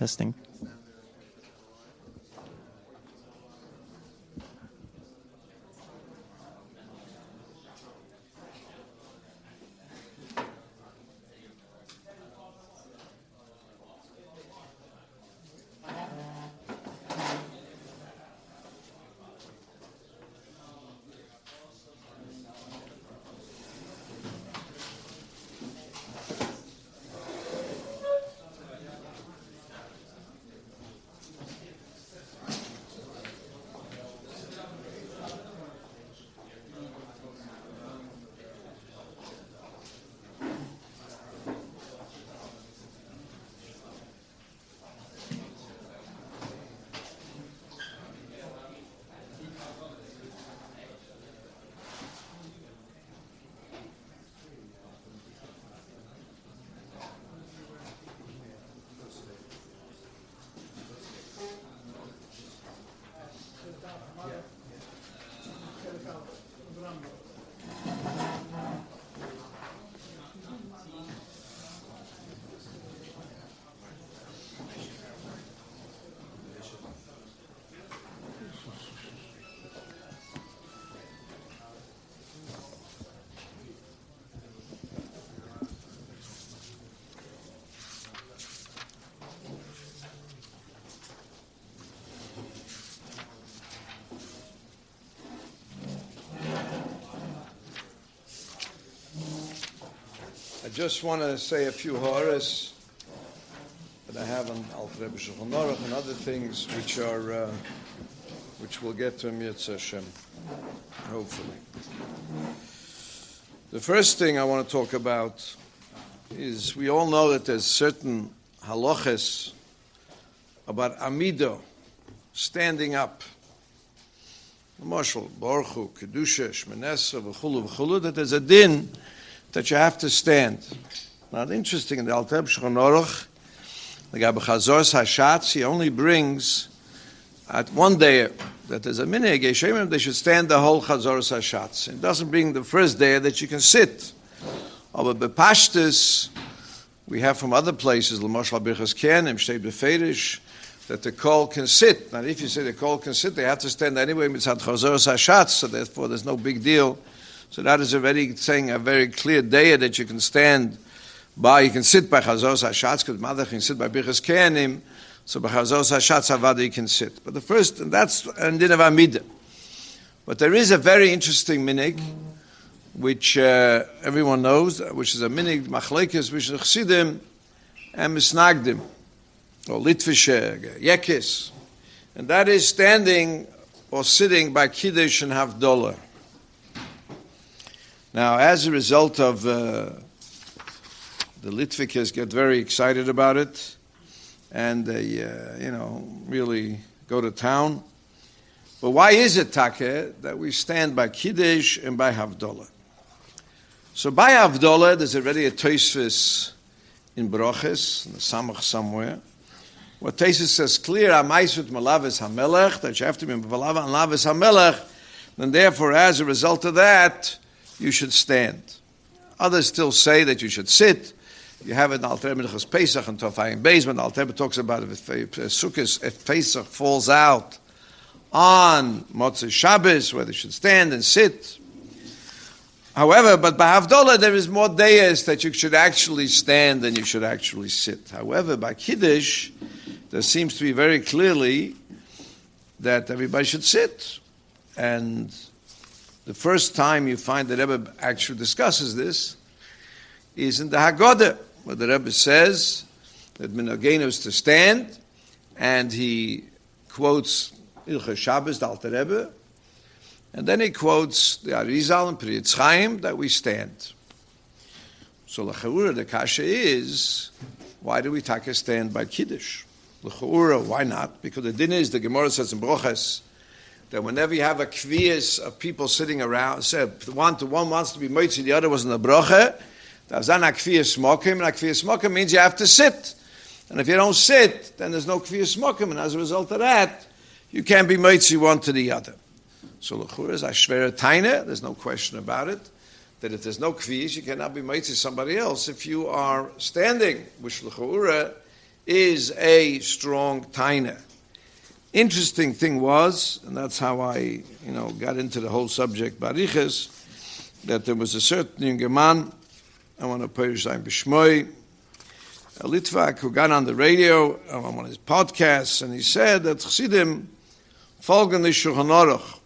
Testing. Just want to say a few horrors that I have on Alter Rebbe and other things which are, uh, which we'll get to in Yitz Hashem, hopefully. The first thing I want to talk about is we all know that there's certain halachas about amido, standing up. Marshal, Baruch Kedusha, Shmanesa, v'chulu, v'chulu, that there's a din that you have to stand. Not interesting in the Alter Shulchan Aruch, the Gabi Chazor Hashatz, he only brings at one day that there's a minhag Yeshemim, they should stand the whole Chazor Hashatz. It doesn't bring the first day that you can sit. Aber bepashtis, we have from other places, L'moshal Birchas Kenim, Shtei Beferish, that the call can sit. Now, if you say the call can sit, they have to stand anyway, mitzad Chazor Hashatz, so therefore there's no big deal. So that is already saying a very clear day that you can stand by. You can sit by Chazos Hashatz, because Mother can sit by Birchas Kenim. So by Chazos Hashatz Avada you can sit. But the first, and that's and din of Amida. But there is a very interesting minig, which uh, everyone knows, which is a minig machlekes, which is Chsidim and Misnagdim, or Litvische, Yekis. And that is standing or sitting by Kiddush and Havdalah. Now, as a result of uh, the Litvikas get very excited about it, and they, uh, you know, really go to town. But why is it, Take, that we stand by Kiddush and by Havdalah? So by Havdalah, there's already a Tosfos in Broches, in the Samach somewhere, where Tosfos says clear, Amaisut Malavis HaMelech, that you have to be Malava and Lavis HaMelech, and therefore, as a result of that, you should stand. Others still say that you should sit. You have it in Alter Menachos Pesach and Tofayim when Alter talks about if Sukkot, if Pesach falls out on Motzei Shabbos, where they should stand and sit. However, but by Havdalah, there is more days that you should actually stand than you should actually sit. However, by Kiddush, there seems to be very clearly that everybody should sit. And the first time you find the Rebbe actually discusses this is in the Haggadah, where the Rebbe says that Minagenu is to stand, and he quotes Ilcha Shabbos, the Alter Rebbe, and then he quotes the Arizal and Pri Etz Chaim that we stand. So L'chaura, the kasha is, why do we take a stand by Kiddush? L'chaura, why not? Because the din is, the Gemara says in Brochas, that whenever you have a kvias of people sitting around, say, one to one wants to be moitzi, the other was in the broche, that's an akviyas smokim, and akviyas smokim means you have to sit. And if you don't sit, then there's no kviyas smokim, and as a result of that, you can't be moitzi one to the other. So l'chur is ashvera taina, there's no question about it, that if there's no kviyas, you cannot be moitzi somebody else if you are standing, which l'chura is a strong taina. Interesting thing was, and that's how I, you know, got into the whole subject, Bariches, that there was a certain young man, I want to put sein Bishmoi, a Litvak who got on the radio um, on one of his podcasts, and he said that Chassidim folgen the Shulchan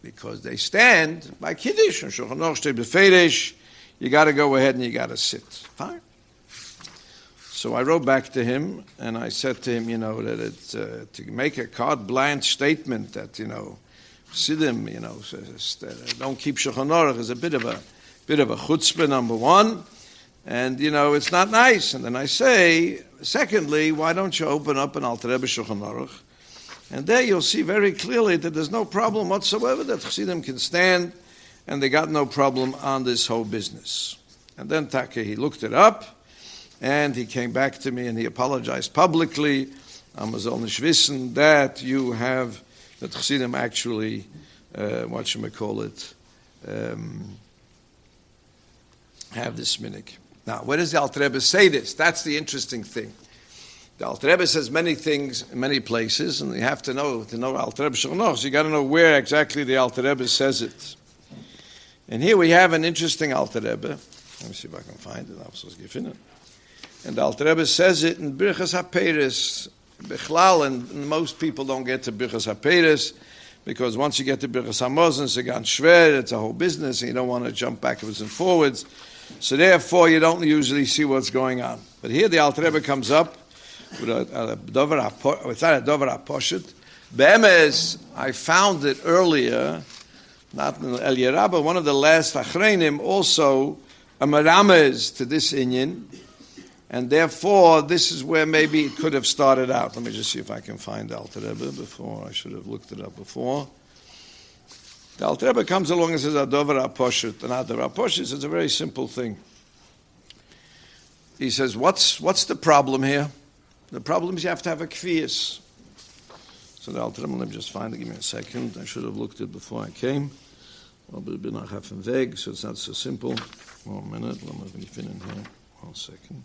because they stand by Kiddush and Shulchan Aruch. You got to go ahead and you got to sit. Fine. So I wrote back to him and I said to him, you know, that it's uh, to make a carte blanche statement that you know, Sidim, you know, don't keep Shulchan Aruch is a bit of a bit of a chutzpah, number one, and you know it's not nice. And then I say, secondly, why don't you open up an Alter Rebbe Shulchan Aruch? And there you'll see very clearly that there's no problem whatsoever that Chassidim can stand, and they got no problem on this whole business. And then Taka, he looked it up, and he came back to me and he apologized publicly. Amazon wissen that you have, that Chassidim actually, uh, what we call it, um, have this minik. Now, where does the Alter say this? That's the interesting thing. The Alter says many things in many places, and you have to know to know Alter Rebbe So you got to know where exactly the Alter says it. And here we have an interesting Alter Rebbe. Let me see if I can find it. Give it. And the Alter Rebbe says it in Birchas HaPeres, Bechlal, and most people don't get to Birchas HaPeres because once you get to Birchas HaMozen, it's a gan schwer, it's a whole business, and you don't want to jump backwards and forwards. So therefore, you don't usually see what's going on. But here the Alter Rebbe comes up with a, a dover it's not a dover. Be'emes, I found it earlier, not in El Yerabah, one of the last achreinim, also a maramez to this inyan, and therefore, this is where maybe it could have started out. Let me just see if I can find Alter Rebbe before. I should have looked it up before. The Alter Rebbe comes along and says, Adover Aposhut. And Adover Aposhut is a very simple thing. He says, what's, what's the problem here? The problem is you have to have a kvias. So the Alter Rebbe, let me just find it. Give me a second. I should have looked it before I came. Well, but bin half in so it's not so simple. One minute. Let me finish here. One second.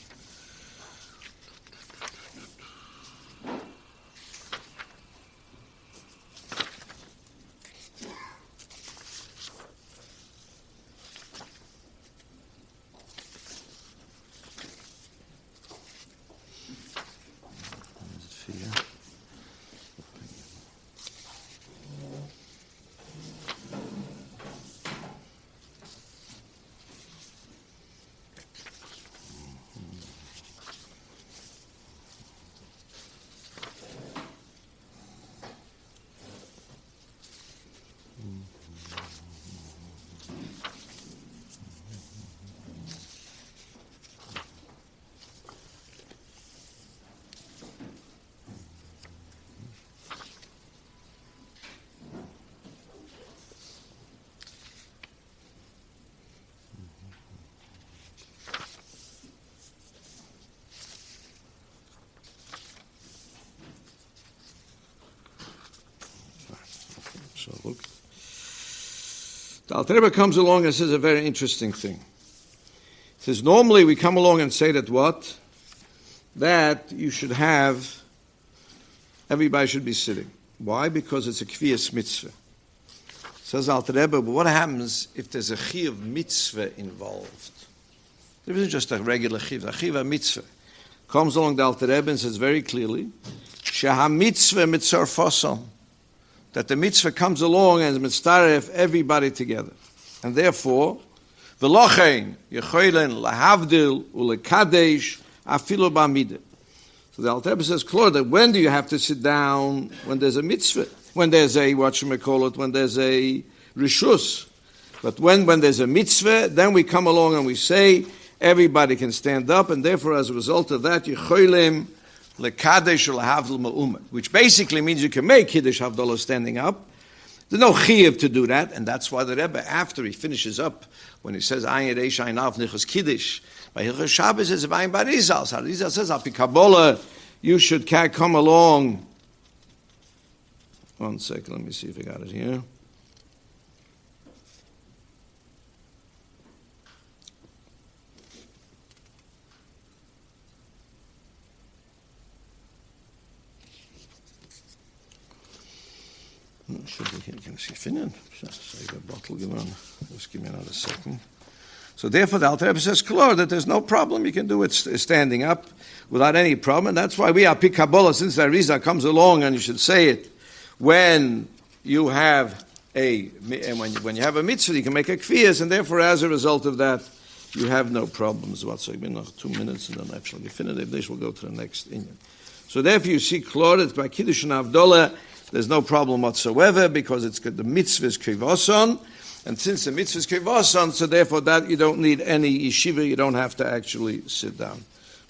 So look. The Alter Rebbe comes along and says a very interesting thing. He says, normally we come along and say that what? That you should have, everybody should be sitting. Why? Because it's a kviyas mitzvah. Says Alter Rebbe, but what happens if there's a chiv mitzvah involved? There isn't just a regular chiv, a chiv mitzvah. Comes along the Alter Rebbe and says very clearly, Sheha mitzvah mitzvah that the mitzvah comes along and mitzvah everybody together. And therefore, v'lochein yechoylen lahavdil ulekadesh afilu b'amida. So the Alter says, Claude, that when do you have to sit down when there's a mitzvah? When there's a, what we call it, when there's a rishus. But when, when there's a mitzvah, then we come along and we say, everybody can stand up, and therefore, as a result of that, yechoylim lekadesh lahavdil ma'umet, which basically means you can make kiddush havdalah standing up. There's no chiyuv to do that, and that's why the Rebbe, after he finishes up, when he says ayin reish ayin av nichas kiddush, by Hilchas Shabbos says ayin barizal. Harizal says al pikabola you should come along. One second, let me see if I got it here. Can? Save a bottle. Just give me another second. So therefore, the Alter Rebbe says clear that there's no problem. You can do it standing up without any problem. And that's why we are pick Kabbalah, since the Arizal comes along and you should say it when you have a, and when you, when you have a mitzvah, you can make a kfiyas, and therefore, as a result of that, you have no problems whatsoever. Now, two minutes, and then I shall be actually definitive, will go to the next Indian. So therefore, you see, Kloret by Kiddush and Avdolah, there's no problem whatsoever because it's the mitzvahs krivoson, and since the mitzvahs krivoson, so therefore that you don't need any yeshiva, you don't have to actually sit down.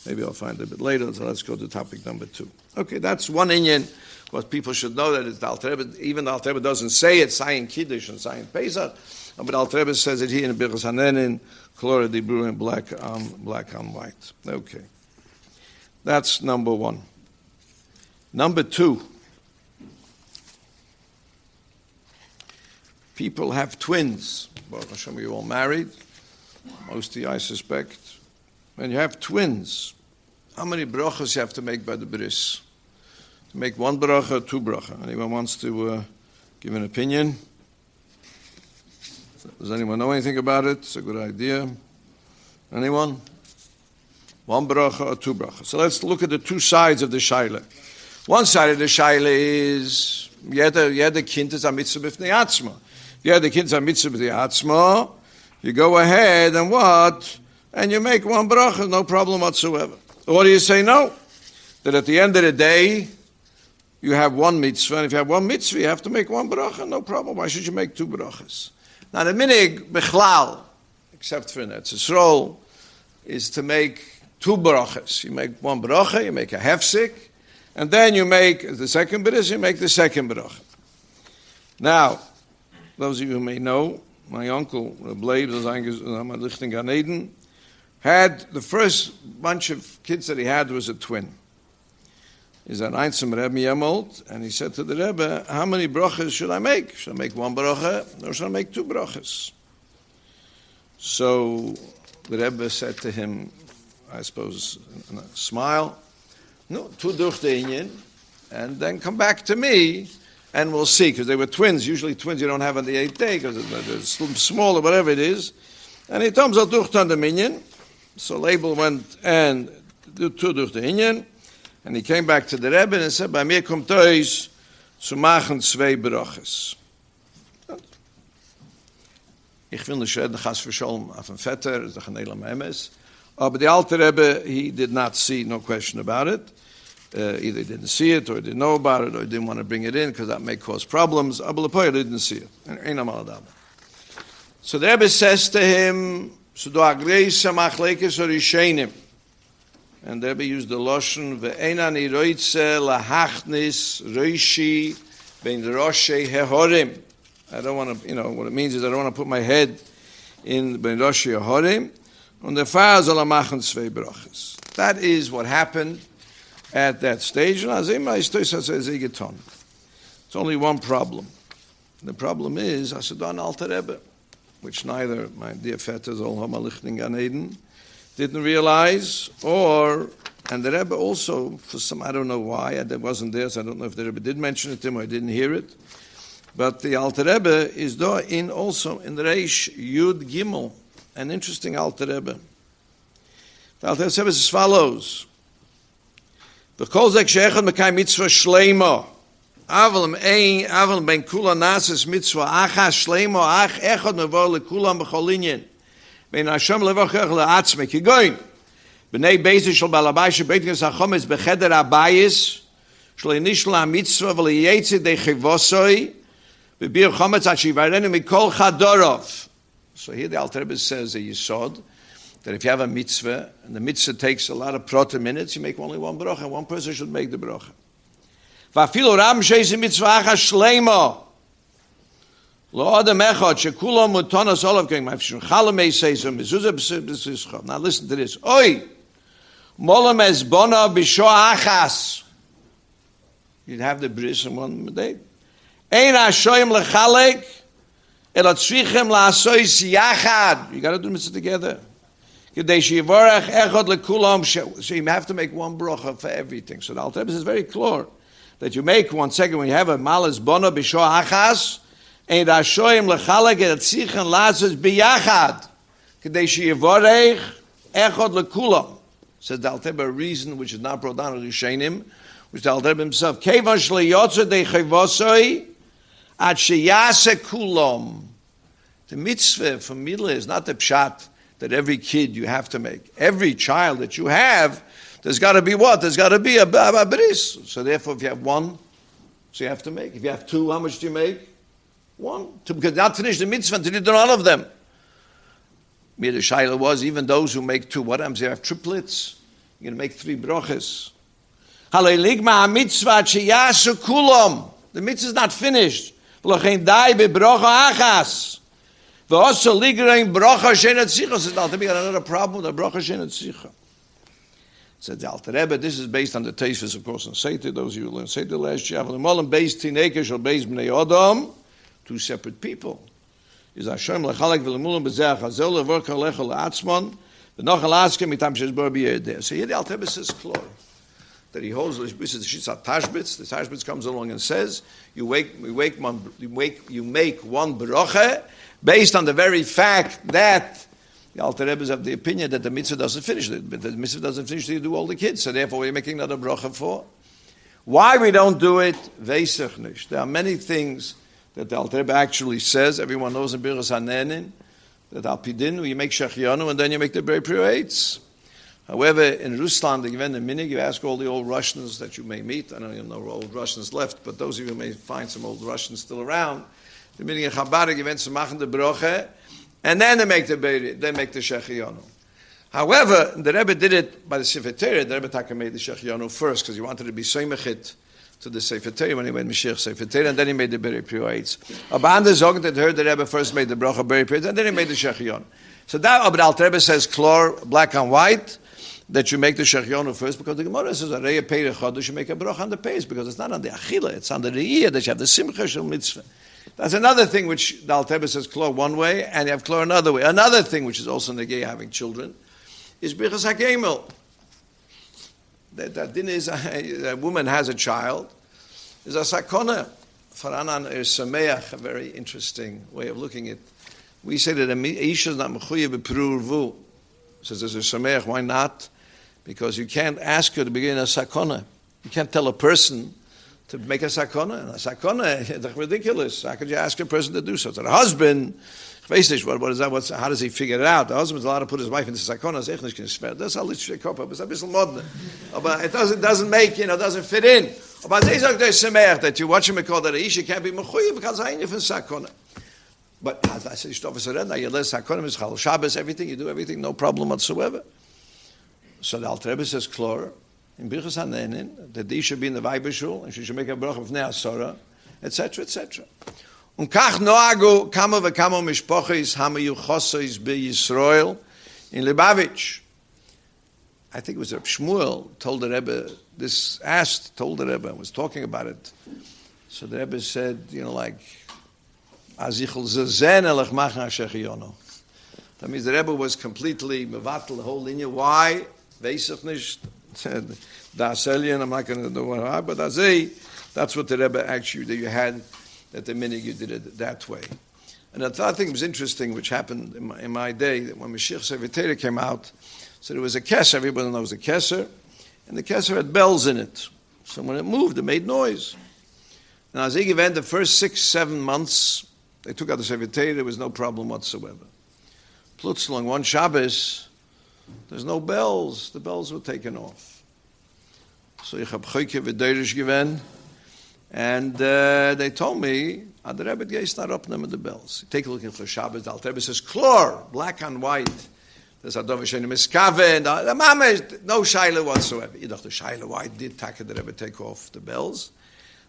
Maybe I'll find it a bit later, so let's go to topic number two. Okay, that's one Indian. What people should know that it's the Alter Rebbe, even the Alter Rebbe doesn't say it, Sayin Kiddush and Sayin Pesach, but Alter Rebbe says it here in Birchas Hanenin, Klora Dibru in black on, black on white. Okay. That's number one. Number two. People have twins. Well, some of you all married. mostly, I suspect. When you have twins, how many brachas you have to make by the bris? To make one bracha, two bracha. Anyone wants to uh, give an opinion? Does anyone know anything about it? It's a good idea. Anyone? One bracha or two bracha. So let's look at the two sides of the shaila. One side of the shaila is jeder, jeder Kind ist a mitzvah. Jeder Kind kids are mitzvah b'fnei atzma. You go ahead and what? And you make one bracha, no problem whatsoever. Or do you say no? That at the end of the day, you have one mitzvah, and if you have one mitzvah, you have to make one bracha, no problem. Why should you make two brachas? Now, the minig, bechlal, except for in Etzisrol, is to make two brachas. You make one bracha, you make a hefsik, and then you make the second bracha, you make the second bracha. Now, those of you who may know, my uncle, Blade, Lichting Ganeden, had the first bunch of kids that he had was a twin. He's an Einzim Rebbe Yemolt, and he said to the Rebbe, How many brachas should I make? Should I make one bracha or should I make two brachas? So the Rebbe said to him, I suppose, a smile, No, two durch the and then come back to me and we'll see, because they were twins. Usually twins you don't have on the eighth day because they're small or whatever it is. And he told him, durch the minion. So Label went and two durch the Inyan. And he came back to the Rebbe and said, Bei mir kommt euch zu machen zwei Broches. Ich will nicht reden, Chas V'Sholem auf dem Vetter, das ist ein Elam Emes. Aber the alte Rebbe, he did not see, no question about it. Uh, either he didn't see it, or didn't know about it, or didn't want to bring it in, because that may cause problems. Aber Lepoy didn't see it. So the Rebbe says to him, and there be used the lotion ve'ena ni roitze lahachnis roishi ben roshe hehorim. I don't want to, you know, what it means is I don't want to put my head in ben roshe hehorim. Und der Pfarrer soll er machen zwei. That is what happened at that stage. It's only one problem. The problem is, said, Alter which neither my dear Vetter Zol Hamalichning Gan Eden, didn't realize, or, and the Rebbe also, for some, I don't know why, I wasn't there, so I don't know if the Rebbe did mention it to him or I didn't hear it, but the Alter Rebbe is there in also in the Reish Yud Gimel, an interesting Alter Rebbe. The Alter Rebbe says as follows, the kol zek sheichad mekai mitzvah shleima, aval ein, aval ben kula nasis mitzvah achas shleima, ach echad mevor lekulam b'chol wenn a sham levach le atsme ki goin bnei beise shel balabay she beit ges khames be kheder abayis shlo nish la mitzva vel yetze de khvosoy be bir khames at shi vayren mit kol khadorov so here the alter Rebbe says a yisod that if you have a mitzvah and the mitzvah takes a lot of proto minutes you make only one bracha one person should make the bracha fil ram sheis mitzvah shleimo Lo adam echad shekula mutanas olav going my fishon chalame says him mezuzah b'sischa. Now listen to this. Oi! Molam es bona bisho achas. You'd have the bris in one day. Ein ashoyim lechalek, el atzrichem la'asois yachad. You got to do this together. Kedei shivorach echod lekulam. So you have to make one bracha for everything. So the Alter Rebbe is very clear that you make one second when you have a malas bono bisho achas, and ashoyim lechalek el atzrichem la'asois biyachad. Kedei shivorach echod lekulam. Says the Alter Rebbe a reason which is not brought down in Rishonim, which the Alter Rebbe himself, Kevan shleyotze de chayvosoi, at sheyase kulom. The mitzvah for middle is not the pshat that every kid you have to make. Every child that you have, there's got to be what? There's got to be a, bris. So therefore, if you have one, so you have to make. If you have two, how much do you make? One. Two, because not finish the mitzvah until you do all of them. Me the shaila was even those who make two. What happens? You have triplets. You're going to make three broches. Haleligma mitzvah kulom. The mitzvah is not finished. Dai bebrocha achas. The Alter Rebbe, got another problem with the brocha shenet tzicha. Says the Alter Rebbe, this is based on the Tesis, of course, say to those of you who learn, say to last year, V'lemolim based tinekesh or based bnei odom, two separate people. Is Hashem lechalek v'lemulim b'zeh achazel levorka lecha la'atzmon, v'noch alaska mitam shezbor b'yedeh. So here the Alter Rebbe says, Klor, that he holds this is Shitza Tashbitz. The Tashbitz comes along and says, you wake, you wake you wake, you make one bracha based on the very fact that the Alter Rebbe is of the opinion that the mitzvah doesn't finish. The, the mitzvah doesn't finish till you do all the kids. So therefore, we're making another bracha for. Why we don't do it? Veisach. There are many things that the Alter Rebbe actually says. Everyone knows in Birchas Hanenin that Al Pidin, you make Shechianu and then you make the Beri Priyates. However, in Ruslan, the given the minig, you ask all the old Russians that you may meet. I don't even know old Russians left, but those of you may find some old Russians still around. The minig in Chabad, given some machen the broche, and then they make the beri, they make the Shechianu. However, the Rebbe did it by the Sefer Torah. The Rebbe Taka made the Shechianu first because he wanted to be Seimechit to the Sefer Torah when he made Mashiach Sefer Torah, and then he made the Beri Priyates. Abanda Zogan that heard the Rebbe first made the Bracha Beri Priyates, and then he made the Shechianu. So that Abd al Rebbe says, Chlor, black and white, that you make the Shechionu first because the Gemara says Areya Peir Chodesh you make a bracha on the pace because it's not on the Achila, it's on the Re'iyah that you have the Simcha Shel Mitzvah. That's another thing which the says Klor one way and you have Klor another way. Another thing which is also negay having children is Birchas HaGemel. That, that din is a, a woman has a child is a sakona. Faranan is sameach, a very interesting way of looking at. We say that isha is not mechuyev b'prurvu. Says there's a sameach. Why not? because you can't ask her to begin a sakona. You can't tell a person to make a sakona. And A sakona is ridiculous. How could you ask a person to do so? So the husband, what, what is that? What's, how does he figure it out? The husband's allowed to put his wife into sakona. That's how it's modern. But it doesn't, doesn't make, you know, doesn't fit in. But they say that you watch him call that a isha can't be mechuyev because I ain't even sakona. But I said, you let sakona is chal Shabbos, everything you do, everything, no problem whatsoever. So the Alter Rebbe says, Klor, in Birchas HaNenin, that they should be in the Weibershul, and she should make a bracha of Neasora, etc., etc. Und kach noago kama v'kama mishpochis hamayuchosois be Yisrael in Lubavitch. I think it was Reb Shmuel told the Rebbe, this asked, told the Rebbe, was talking about it. So the Rebbe said, you know, like, Azichel zazen elech machan shechiyono. That means the Rebbe was completely mevatel the whole linear. Why? weiß ich nicht, da Selien, I'm not going to know what, I, but that's that's what the Rebbe actually, that you had, that the minute you did it that way. And think it was interesting, which happened in my, in my day, that when Mashiach Sefer came out, so there was a kesser, everybody knows a kesser, and the kesser had bells in it. So when it moved, it made noise. Now, as event, the first six, seven months, they took out the Sefer there was no problem whatsoever. Plutzlang, one Shabbos, there's no bells. The bells were taken off. So ich habe Choyke v'deirish given, and uh, they told me, ah, the Rebbe Geist not up opening the bells. Take a look at the Shabbos, the Rebbe says, Klor, black and white. There's a Dove Shenim Miskave, the Mama no Shaila whatsoever. You know, the Shaila, why did Taka the Rebbe take off the bells?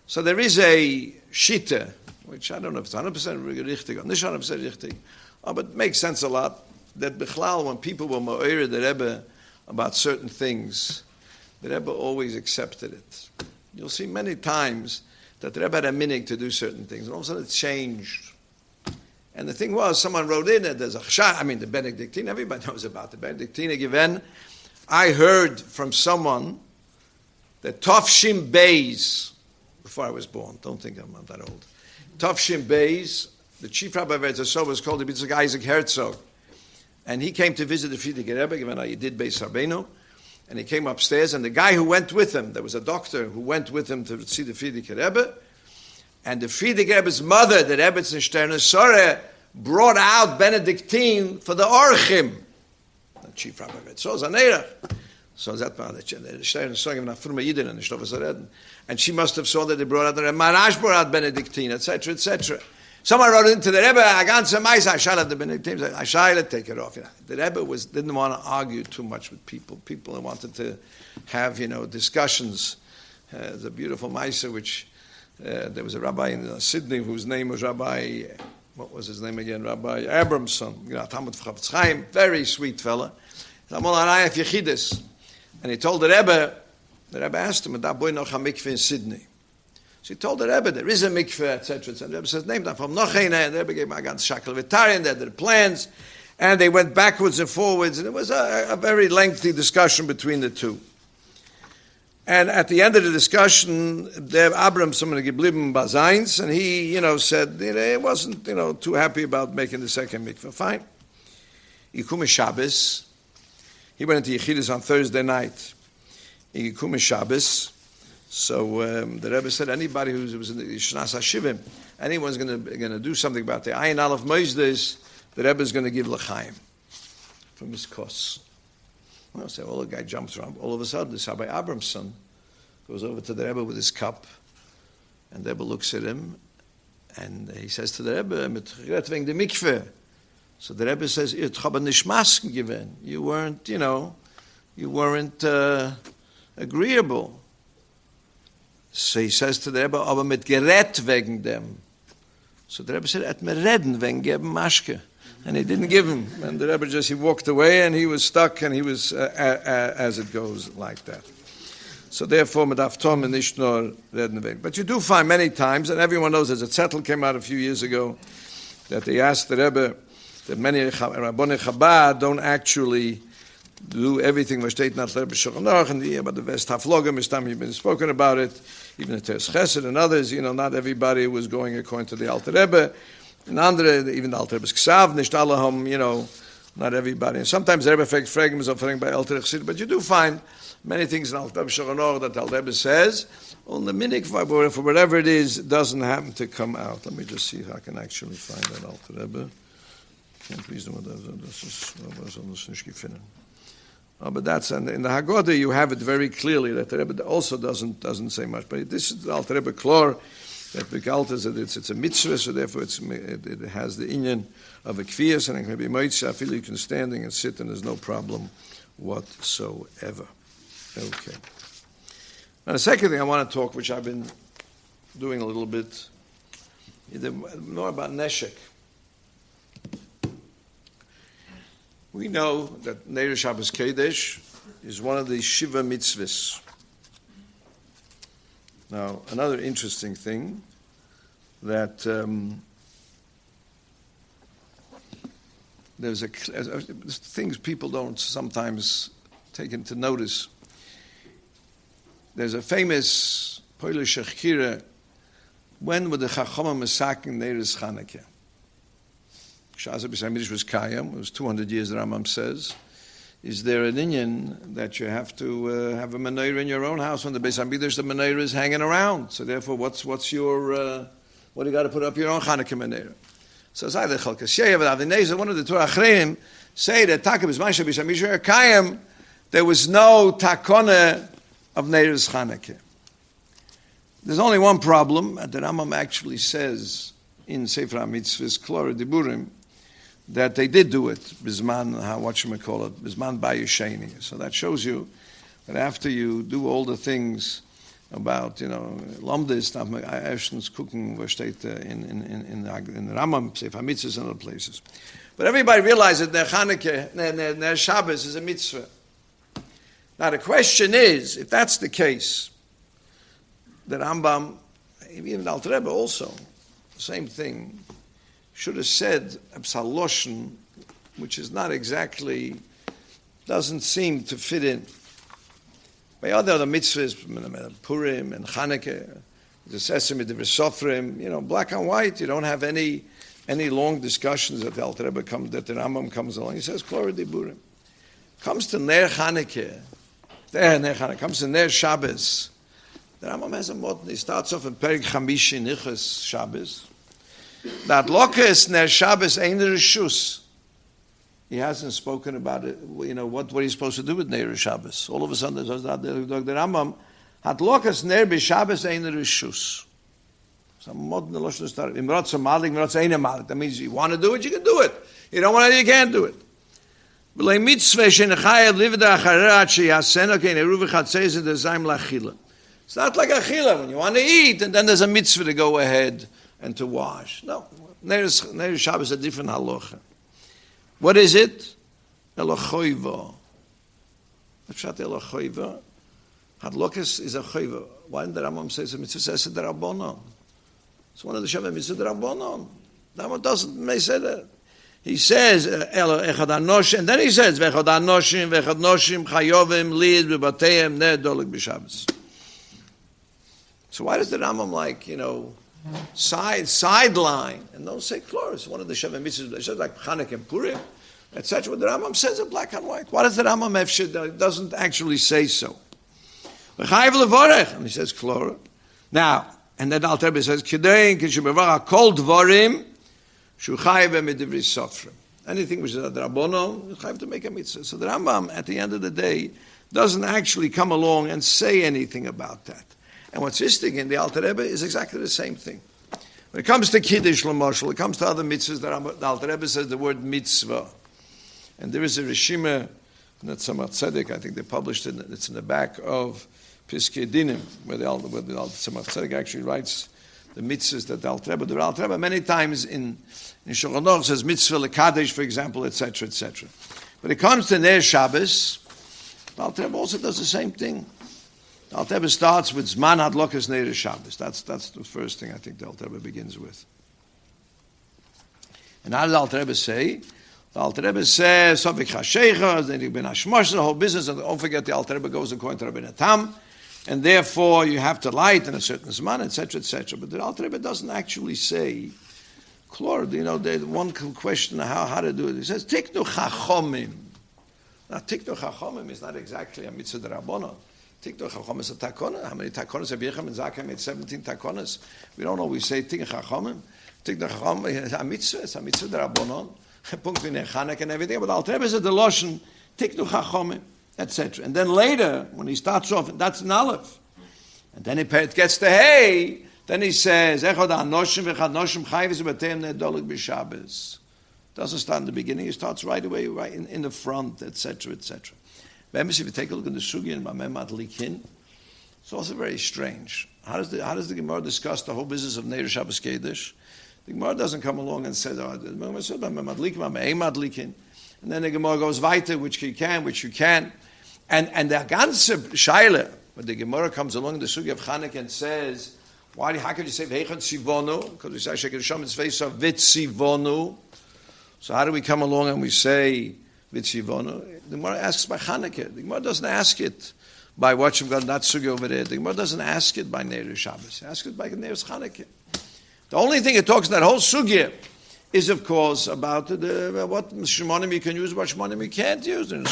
So there is a Shita, which I don't know if it's 100% richtig not 100% richtig, but it makes sense a lot that Bechlal, when people were Ma'ir, the Rebbe, about certain things, the Rebbe always accepted it. You'll see many times that the Rebbe had a minute to do certain things, and all of a sudden it changed. And the thing was, someone wrote in that there's a chshah, I mean, the Benedictine, everybody knows about the Benedictine given. I heard from someone that Tofshim Beis, before I was born, don't think I'm not that old, Tofshim Beis, the chief rabbi of Eretz was called Isaac Herzog. And he came to visit the Frierdiker Rebbe, given he did Beis Rabbeinu. And he came upstairs, and the guy who went with him, there was a doctor who went with him to see the Frierdiker Rebbe, and the Frierdiker Rebbe's mother, the Rebbetzin Sterne Sore, brought out Benedictine for the Orchim. The chief rabbi of So Zanera. So that man, the And she must have saw that they brought out the Marash brought out Benedictine, etc., etc. Someone wrote into the Rebbe, I got some mice, I shall have the Benedictine, I shall take it off. You know, the Rebbe was, didn't want to argue too much with people. People wanted to have, you know, discussions. Uh, the beautiful mice, which uh, there was a rabbi in uh, Sydney whose name was Rabbi, what was his name again? Rabbi Abramson, you know, Talmud Chaim, very sweet fella. And he told the Rebbe, the Rebbe asked him, boy a in Sydney. So he told the Rebbe, there is a mikveh, etc. etc. The Rebbe says, name that from Nochene, and the Rebbe gave Magan Shakel Vitarian, they had their plans, and they went backwards and forwards, and it was a, a very lengthy discussion between the two. And at the end of the discussion, there Abram someone geblieben Bazains, and he, you know, said you know, he wasn't, you know, too happy about making the second mikveh. Fine. Yikume Shabbos. He went into Yechidus on Thursday night. Yikume Shabbos. So um, the Rebbe said anybody who was in the Shnas HaShivim, anyone's going to do something about the Ayin Aleph Moizdes, the Rebbe is going to give L'chaim from his kos. Well, so all the guy jumps around. All of a sudden, this Rabbi Abramson goes over to the Rebbe with his cup, and the Rebbe looks at him, and he says to the Rebbe, mit wegen the mikveh. So the Rebbe says, "Ich habe nicht Masken given. You weren't, you know, you weren't uh, agreeable." So he says to the Rebbe, aber mit gerät wegen dem. So the Rebbe said, at me reden wegen geben Maschke. And he didn't give him. And the Rebbe just, he walked away and he was stuck and he was, uh, uh, as it goes, like that. So therefore, medaf tom and nor reden wegen. But you do find many times, and everyone knows, as a zettel came out a few years ago, that they asked the Rebbe that many Rabboni Chabad don't actually do everything was steht nach Rebbe Shulchan and the about the West Haflogim, time you've been spoken about it, even the Teres Chesed and others, you know, not everybody was going according to the Alter Rebbe, and andere, even the Alter Rebbe's Ksav, nicht alle you know, not everybody. And sometimes the Rebbe fragments, is offering by Alter Chesed, but you do find many things in Alter Rebbe that Alter Rebbe says, on the minik, for whatever it is, doesn't happen to come out. Let me just see if I can actually find that Alter Rebbe. Can't please them, das ist, was anders nicht gefunden. Uh, but that's and in the Haggadah you have it very clearly that the Rebbe also doesn't doesn't say much. But this is the Alter Rebbe Klor that Begalta is that it's, it's a mitzvah, so therefore it, it, has the inyan of a kvias and it can be moitza. I feel you can standing and sit and there's no problem whatsoever. Okay. Now the second thing I want to talk, which I've been doing a little bit, more about neshek. We know that Neir Shabbos Kedesh is one of the Shiva mitzvahs. Now, another interesting thing that um, there's a things people don't sometimes take into notice. There's a famous Polish Shechira. When were the Chachamim massacring Neiris Chanukah? Shaza B'Samidish was Kayam, it was 200 years, the Rambam says. Is there an Inyan that you have to uh, have a menorah in your own house when the Beis the menorah is hanging around? So therefore, what's, what's your, uh, what do you got to put up your own Hanukkah menorah? So it's either Chalkas Sheya, but Avnei, one of the Torah Achreim, say that Takab is Masha B'Samidish Kayam, there was no takona of Neiris Hanukkah. There's only one problem, and the Rambam actually says in Sefer HaMitzvahs, Klora Diburim, that they did do it, Bisman, call it, Bisman Bayusheni. So that shows you that after you do all the things about, you know, Lomdis, Ashton's cooking, where state in, in, in, in, in Rambam, Sefer Mitzvahs, and other places. But everybody realizes that Ner, Ner Shabbos is a mitzvah. Now the question is, if that's the case, that Rambam, even Al Rebbe also, same thing, should have said Absaloshin, which is not exactly, doesn't seem to fit in. By other the mitzvahs, Purim and Chanukah, the Sesame, the Sofrim, you know, black and white, you don't have any any long discussions that the Alter Rebbe comes, that the Rambam comes along. He says, Klora Diburim. Comes to Ner Chanukah, there Ner Chanukah, comes to Ner Shabbos. The Rambam has a modern, he starts off in Perik Chamishi Nichas Shabbos. That lokes ner Shabbos ein rishus. He hasn't spoken about it. You know what? What he's supposed to do with ner Shabbos? All of a sudden, there's that the Rambam hat lokes ner b'Shabbos ein rishus. Some modern lashon start imrotz malik imrotz ein malik. That means you want to do it, you can do it. You don't want to, you can't do it. B'lei mitzvah shenachayad livda acharat sheyasena kein eruv chatzes and dezaim lachila. It's not like a achila when you want to eat, and then there's a mitzvah to go ahead and to wash. No, Neir Shabbos is a different halacha. What is it? Elochoiva. Pshat Elochoiva. Hadlokas is a choiva. Why did the Rambam say it's a mitzvah? The Rabbonon. It's one of the Shabbat mitzvah Rabbonon. The Rambam doesn't may say that. He says, uh, Elo echad anoshim, and then he says, vechad anoshim, vechad noshim, chayovim, lid, bebateim, ne, dolik b'Shabbos. So why does the Rambam like, you know, side sideline and don't say chloris? One of the Shavim mitzvahs, like Chanukah and Purim, etc. What the Rambam says it black and white. Why does the Rambam have doesn't actually say so? And he says chlora. Now, and then Al Rebbe says, Kidein kishibevar kol dvarim shu chayiv medivri sofrim. Anything which is a drabono, you have to make a mitzvah. So the Rambam, at the end of the day, doesn't actually come along and say anything about that. And what's interesting in the Alter Rebbe is exactly the same thing. When it comes to Kiddush, Lamoshel, it comes to other mitzvahs, the Alter Rebbe says the word mitzvah. And there is a Rishima, that Tzemach Tzedek, I think they published it, it's in the back of Piskei Dinim, where the, where the Tzemach Tzedek actually writes the mitzvahs that the Alter Rebbe, the Alter Rebbe many times in, in says mitzvah lekadesh, for example, etc., etc. When it comes to Ner Shabbos, the Alter Rebbe also does the same thing. The Alter Rebbe starts with Zman Hadlokas Neir Shabbos. That's, that's the first thing I think the Alter Rebbe begins with. And how does the Alter Rebbe say? The Alter Rebbe says, Sovik HaShecha, then you've been Hashmosh, the whole business, and don't forget the Alter Rebbe goes according to Rabbi Tam, and therefore you have to light in a certain Zman, etc., etc. But the Alter Rebbe doesn't actually say, Klor, you know, the one question how, how to do it. He says, Tiknu Chachomim. Now, Tiknu Chachomim is not exactly a mitzvah rabbonon. Tiktok Chacham is a takona. How many takonas have Yechem and Zakah made? 17 takonas. We don't always say Tiktok Chacham. Tiktok Chacham is a mitzvah. It's a mitzvah derabonon. Punkt in Chanuk and everything. But Al Rebbe is a Deloshen. Tiktok Chacham, etc. And then later, when he starts off, that's an Aleph. And then he gets to Hey. Then he says, Echad Anoshim v'chad Noshim chayvis b'teim ne'dolik b'Shabbos. Doesn't start in the beginning. He starts right away, right in, in the front, etc., etc. Remember, if you take a look in the Sugi and Mamem Adlikin, it's also very strange. How does the, how does the Gemara discuss the whole business of Neir Shabbos Kedish? The Gemara doesn't come along and say, oh, the Gemara says, Adlikin, and then the Gemara goes weiter, which you can, which you can. And, and the ganze Shaila, when the Gemara comes along in the Sugi of Chanukah and says, why, how can you say Veichon Sivonu? Because we say Sheker Shom is face of Vitzivonu. So how do we come along and we say Vitzivonu? The Gemara asks by Chanukah. The Gemara doesn't ask it by what you've got over there. The Gemara doesn't ask it by Neir Shabbos. It asks it by Neir Chanukah. The only thing it talks in that whole sugi is, of course, about the, what shmonim you can use, what shmonim you can't use, and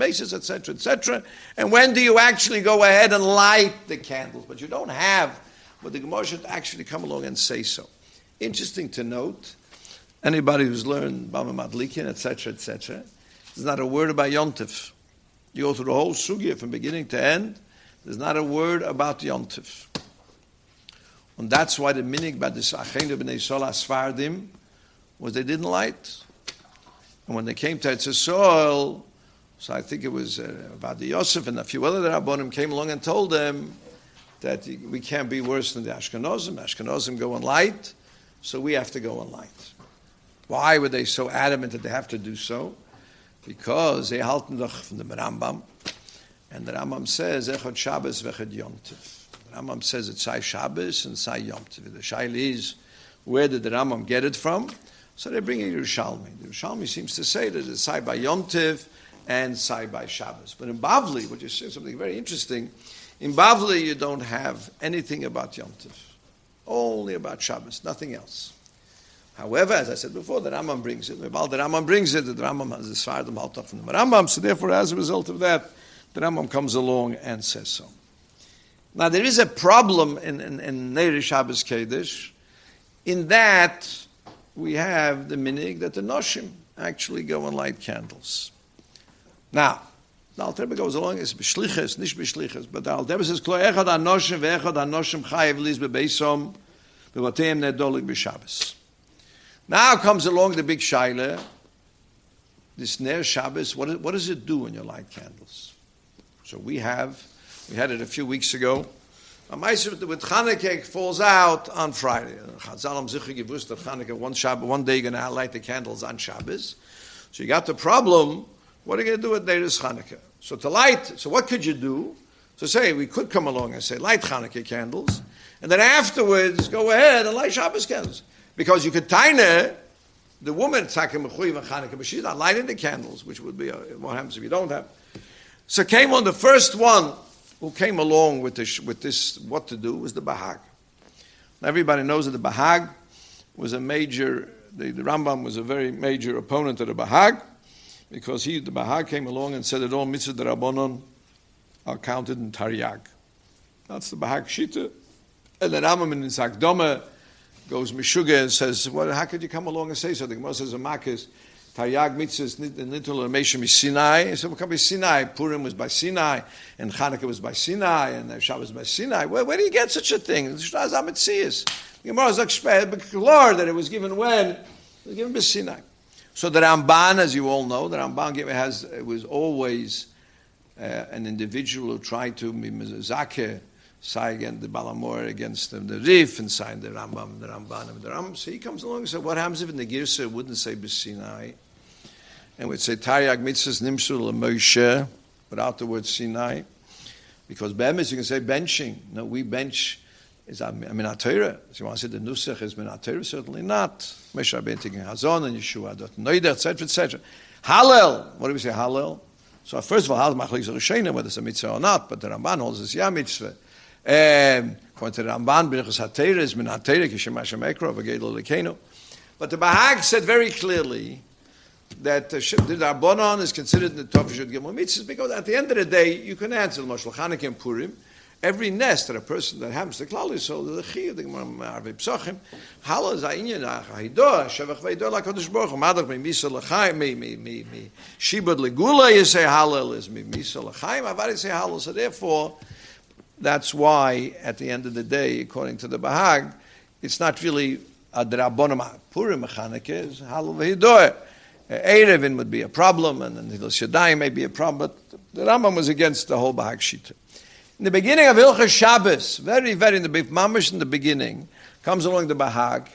basis, etc., etc. And when do you actually go ahead and light the candles? But you don't have, but the Gemara should actually come along and say so. Interesting to note Anybody who's learned Bama Madlikin, etc., etc., there's not a word about Yontif. You go through the whole sugya from beginning to end, there's not a word about Yontif. And that's why the minig by the Achenu b'nei Sol Asfardim was they didn't light. And when they came to Eretz Yisrael, so I think it was uh, the Yosef and a few other Rabbonim came along and told them that we can't be worse than the Ashkenazim. Ashkenazim go on light, so we have to go on light. Why were they so adamant that they have to do so? Because they halten doch from the Rambam, and the Rambam says, Echad Shabbos vechad Yom Tov. The Rambam says it's Sai Shabbos and Sai Yom Tov. The Shail is, where did the Rambam get it from? So they bring it Yerushalmi. The Yerushalmi seems to say that it's Sai by Yom Tov and Sai by Shabbos. But in Bavli, which is something very interesting, in Bavli you don't have anything about Yom Tov. Only about Shabbos, nothing else. However, as I said before, the Rambam brings it. While the Rambam brings it, the Rambam has the Svardim Haltach from the Rambam. So therefore, as a result of that, the Rambam comes along and says so. Now, there is a problem in, in, in Neir Shabbos Kedesh in that we have the minig that the Noshim actually go and light candles. Now, the Alter Rebbe goes along, it's b'shliches, nicht b'shliches, but the Alter Rebbe says, klo echad anoshim ve'echad anoshim chayiv liz be'beisom be'vateim nedolik b'Shabbos. Now comes along the big shaila, this Ner Shabbos, what, what does it do when you light candles? So we have, we had it a few weeks ago, a Meiser with Chanukah falls out on Friday. Chazalam Zichri gewusst that Chanukah one, Shabbos, one day you're going to light the candles on Shabbos. So you got the problem, what are you going to do with Neiris Chanukah? So to light, so what could you do? So say, we could come along and say, light Chanukah candles, and then afterwards go ahead and light Shabbos candles. Because you could taina the woman and but she's not lighting the candles, which would be a, what happens if you don't have. So came on the first one who came along with this, with this what to do was the Bahag. Everybody knows that the Bahag was a major. The, the Rambam was a very major opponent of the Bahag because he the Bahag came along and said that all mitzvah rabbanon are counted in Taryag. That's the Bahag Shita. And the Rambam in his goes Meshuga and says, well, how could you come along and say so? The Gemara says, a Makis, Taryag mitzvahs nitul meshim is Sinai. He said, what could Sinai? Purim was by Sinai, and Hanukkah was by Sinai, and Shabbos was by Sinai. Where, where do you get such a thing? The Gemara is Lord that it was given when? It was given by Sinai. So the Ramban, as you all know, the Ramban has, it was always uh, an individual who tried to be mezakeh, against the Baal HaMaor against the, the Rif and sign the Rambam, the Ramban, and the Rambam. So he comes along and says, what happens if the Girsa wouldn't say Sinai? And would say Taryag mitzvahs nimshul Moshe without the word Sinai. Because Be'emes you can say benching. No, we bench is a minat So you want to say the Nusach is minat Torah? Certainly not. Moshe Rabbeinu taking Hazon and Yeshua Noida, etc., etc. Hallel. What do we say Hallel? So first of all, Hallel machlik zerusheina, whether it's a mitzvah or not, but the Ramban holds it's yeah mitzvah. According to the Ramban, Birchas HaTeira is min HaTeira, kishem Hashem ekro, v'gedel lekenu. But the Bahag said very clearly that the Rabbanon is considered in the Tov Gimel Mitzvahs because at the end of the day, you can answer the Moshe Chanukah and Purim. Every nest that a person that happens to Klal Yisrael, the Chiyah, the Gemara Arvei Psochim, Hala is Ha'inyan Ha'idor, Shevach V'idor LaKadosh Baruch Hu, Madach Mi Misa L'chaim, Mi, Mi, Mi, Mi, Shibud Legula, you say Hallel is Mi Misa L'chaim, you say Hallel, so therefore, that's why, at the end of the day, according to the Bahag, it's not really a Drabonim Purim Chanukah, Hallel V'idor. Erevin would be a problem, and then Hilal Shaddai may be a problem, but the Rambam was against the whole Bahag Shita. In the beginning of Hilchas Shabbos, very, very in the mamish in the beginning, comes along the Bahag,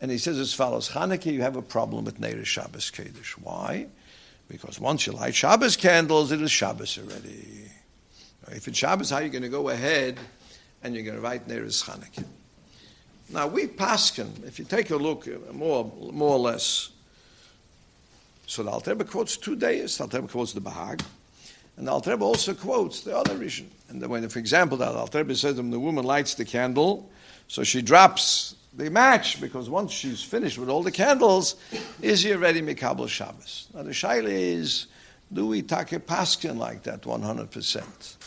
and he says as follows: Chanukah, you have a problem with Neir Shabbos Kiddush. Why? Because once you light Shabbos candles, it is Shabbos already. If it's Shabbos, how are you going to go ahead and you're going to write Neir Chanukah? Now we paskin, if you take a look, uh, more, more or less. So the Alter quotes two days. The Alter quotes the Bahag. And the Alter also quotes the other vision. And when, for example, the Alter says when the woman lights the candle, so she drops the match because once she's finished with all the candles, is he already Mikabel Shabbos? Now the shaila is, do we take a paskin like that 100%?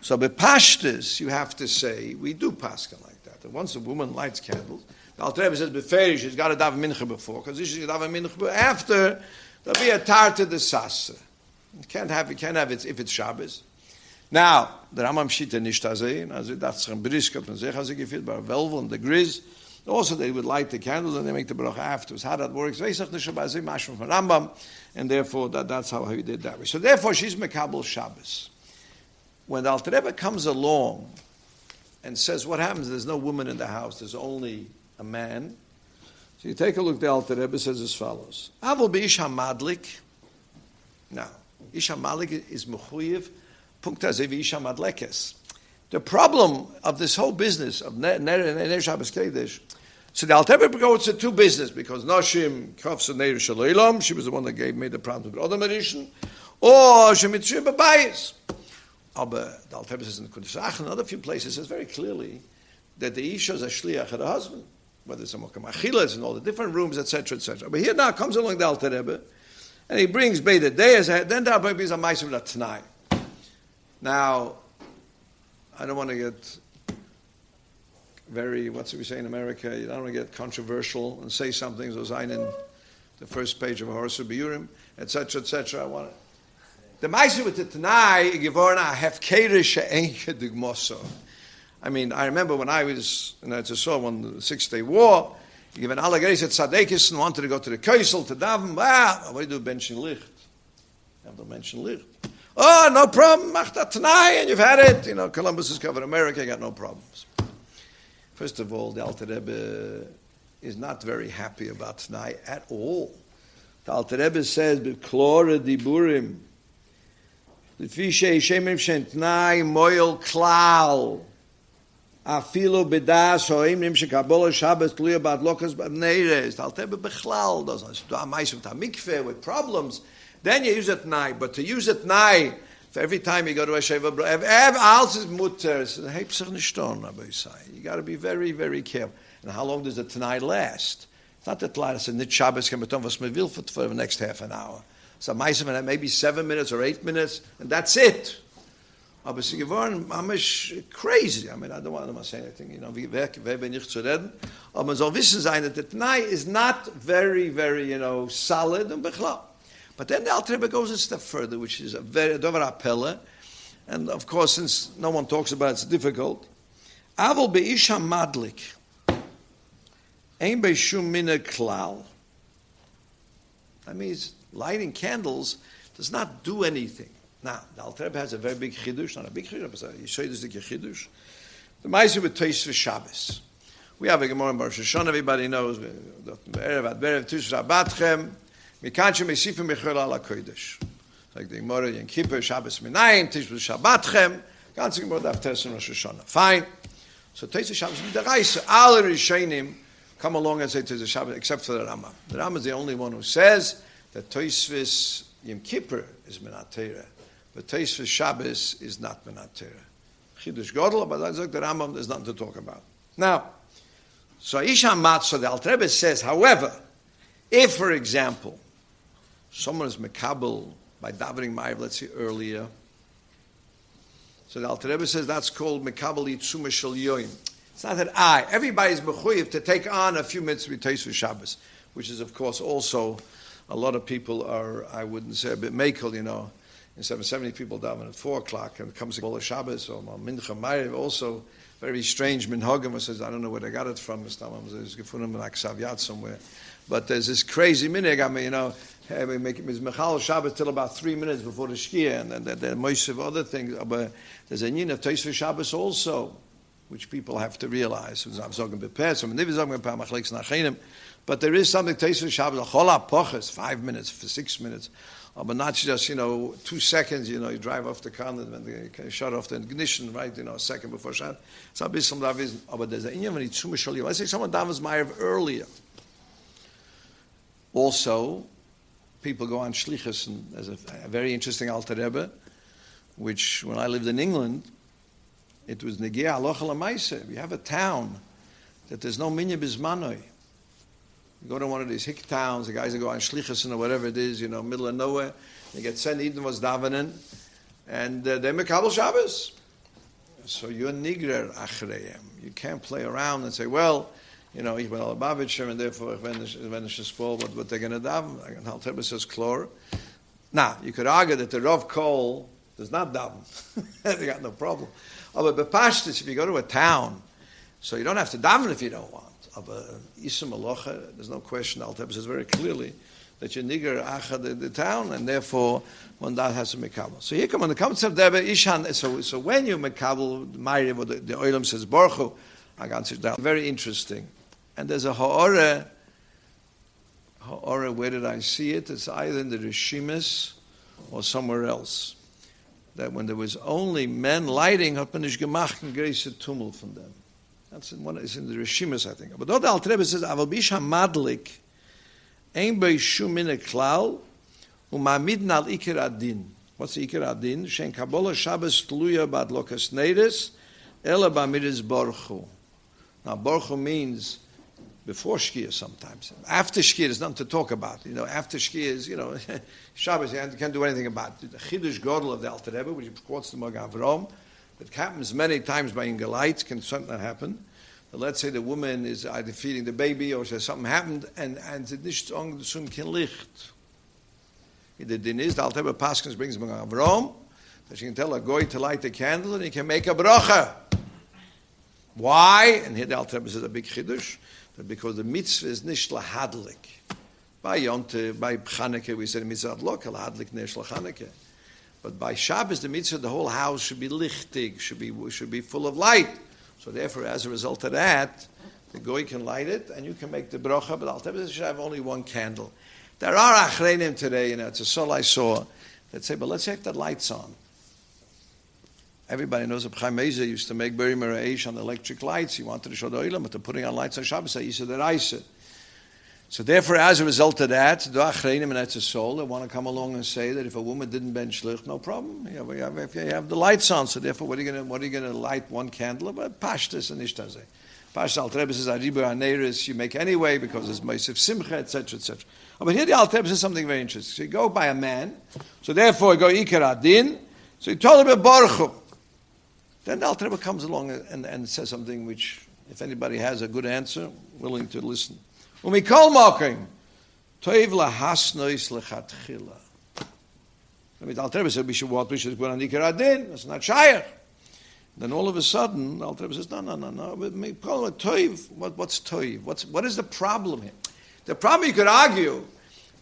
So by pashtas, you have to say, we do paskin like that. And once a woman lights candles, the Alter says, beferi, she's got to daven mincha before, because she's got to daven mincha after, there'll be a tar to the sasa. You can't have, you can't have it if it's Shabbos. Now, the Rambam Shita nicht azeh, also that's some brisket and sich also gefühlt Grizz. Also, they would light the candles and they make the bracha afterwards. How that works, Veisach the Shabbat mashma from Rambam, and therefore that, that's how he did that way. So therefore, she's Mekabel Shabbos. When the Alter Rebbe comes along and says, what happens? There's no woman in the house, there's only a man. So you take a look, the Alter Rebbe says as follows. Avol Beish HaMadlik, Now, Isha Malik is Mechuyev, Punkta Zevi Isha Madlekes. The problem of this whole business of Ner Ner Shabbos Kedesh, so the Alter Rebbe goes to two business because Nashim Kafsa Neir Shaleilam, she was the one that gave me the problem with other medicine, or Shemitzrim Babayis. Aber the Alter says in the Kudish and other few places says very clearly that the Isha is a shliach of the husband, whether it's a Mokam Achilas and all the different rooms, etc., etc. But here now comes along the Alter Rebbe, and he brings Beta Deyas, then the Alter Rebbe is a Maisim Tanai. Now, I don't want to get very, what's we say in America, you don't want to get controversial and say something, so sign in the first page of Horus Biurim, etc., etc. I want to. The Maisim with the Tanai, Givorna, Hefkere She'enke Dugmoso. I mean, I remember when I was in Etzisor on the Six Day War, you give an Allegreis at Sadekis and wanted to go to the Kaisel to daven. Ah, what do you do? Benchen Licht. You have to mention Licht. Oh, no problem. Mach that tonight, and you've had it. You know, Columbus has covered America. Got no problems. First of all, the Alter Rebbe is not very happy about tonight at all. The Alter Rebbe says, "Beklore diburim." לפי שישמם שן תנאי מויל כלל אפילו בדס או אם נמשך קבול השבת תלויה בהדלוקס בנרס, אל תבא בכלל, do a mice with a mikveh with problems, then you use it night. But to use it night, for every time you go to a Sheva, alles is mutter, heb sich nicht tun, aber say. You got to be very, very careful. And how long does the tonight last? It's not that last, and the Shabbos can be done for will for the next half an hour. So Meisim, maybe seven minutes or eight minutes, and that's it. Aber sie geworden, mamisch crazy. I mean, I don't want to say anything, you know, wer, wer bin ich zu reden? Aber man soll wissen sein, that the Tanai is not very, very, you know, solid and bechlal. But then the Alter goes a step further, which is a very, dover appelle. And of course, since no one talks about it, it's difficult. Aval be'isha madlik. Ein be'shum mina klal. That means lighting candles does not do anything. Now, the Alter Rebbe has a very big chidush, not a big chidush, but is a chidush. The Ma'aser with Toys for Shabbos. We have a Gemara in Baruch Hashanah, everybody knows, Be'erev ad Be'erev Tush Rabbatchem, Mikan Shem Esifim Mechol Ala Kodesh. Like the Gemara in Kippur, Shabbos Minayim, Tish Shabbatchem, ganze Gemara Daf Tes in Rosh Hashanah. Fine. So Toys for Shabbos, the Reise, all Rishonim come along and say Toys for Shabbos, except for the Rama. The Rama is the only one who says that Toysvis Yom Kippur is Minat Torah. But Teis Shabbos is not Menat Torah. Chidush Godel, but that's like the Rambam, there's nothing to talk about. Now, so Isha Matzah, the Alter Rebbe says, however, if, for example, someone is Mekabel by davening Ma'av, let's say earlier, so the Alter Rebbe says that's called Mekabel Yitzuma Shel Yoim. It's not that I, everybody's mechuyev to take on a few minutes Teis Shabbos, which is, of course, also a lot of people are, I wouldn't say a bit makel, you know, in 770 people daven at 4 o'clock, and it comes to Bola Shabbos or Mincha Ma'ariv, also very strange minhagim says, I don't know where they got it from, there's gefunden in Aksav Yad somewhere. But there's this crazy minhag, I mean, you know, hey, we make it Mechal Shabbos till about three minutes before the Shkia, and then there are most of other things, uh, but there's a yin of Teis Shabbos also, which people have to realize. But there is something Teis Shabbos, a chola poches, five minutes, for six minutes, uh, but not just, you know, two seconds, you know, you drive off the car and then you shut off the ignition, right, you know, a second before shut. So a bisschen there's a inyan when it's shumashali. Let's say someone davens Ma'ariv earlier. Also, people go on shlichus, and there's a, a very interesting Alter Rebbe, which when I lived in England, it was Negia Alocha We have a town that there's no minya bismanoi. You go to one of these hick towns, the guys that go on Shlichus or whatever it is, you know, middle of nowhere, they get sent Eden was davening, and uh, they Mekabel Shabbos. So you're nigrer achreim. You can't play around and say, well, you know, ich bin Alabavitcher, and therefore, when it's spoil, what, what they're going to daven. And Halteba says, klor. Now, you could argue that the Rav Kol does not daven. they got no problem. Oh, but Bepashtis, if you go to a town, so you don't have to daven if you don't want of a Alocha, there's no question, Al says very clearly that you nigger achad the, the town, and therefore one that has to mekabel. So here come on the concept there, Ishan, so, so when you mekabel, Mayri, the, the Oilam says, that. Very interesting. And there's a ha'ora, ha'ora, where did I see it? It's either in the Rishimis or somewhere else. That when there was only men lighting, hat man nicht gemacht, ein größer Tummel von dem. That's in one, it's in the Rishimas, I think. But dort Alter Rebbe says, aber bish hamadlik, ein bei shum in a klal, um amidn al iker adin. What's the iker adin? Shen Kabbalah Shabbos tluya bad lokas neides, ela ba midis borchu. Now, borchu means before Shkia sometimes. After Shkia, there's nothing to talk about. You know, after Shkia is, you know, Shabbos, you can't do anything about it. The Chiddush Godel of the Alter Rebbe, which quotes the Magen Avraham, that happens many times by Ingelites, can something happen. But let's say the woman is either feeding the baby or says something happened, and and the nicht zum kein Licht. The din is the Alter Rebbe Paskins brings Magen Avraham, that she can tell a goy to light the candle and he can make a bracha. Why? And here the Alter Rebbe says a big chiddush, that because the mitzvah is nicht lahadlik. By Yonte, by Chanukah, we said mitzvah adlok, lahadlik nesh lachanukah. But by Shabbos, the mitzvah, the whole house should be lichtig, should be, should be full of light. So therefore, as a result of that, the goy can light it, and you can make the bracha, but Alter Rebbe should have only one candle. There are achreinim today, you know, it's a soul I saw, that say, but let's have the lights on. Everybody knows that Chaim Meza used to make Beri Meraish on electric lights. He wanted to show the oilam, but they're putting on lights on Shabbos, he said that I said. So therefore, as a result of that, the achreinim and that's a soul, they want to come along and say that if a woman didn't bench licht, no problem. You have, if you have the lights on, so therefore, what are you going to, light one candle? But pashtas and ishtazeh. Pashtas al says, aribu haneris, you make anyway because it's Meisif Simcha, etc., etc. Oh, but here the Al says something very interesting. So you go by a man, so therefore you go ikar adin, so you told him a baruch then the Rebbe comes along and, and says something which, if anybody has a good answer, willing to listen. Mokim, toiv lahasnois lechatchila. I mean, the Alter said we should what we should put on Ikar Adin. That's not Shayach. Then all of a sudden, Alter says, no, no, no, no. Call it toiv. What, what's toiv? What's, what is the problem here? The problem you could argue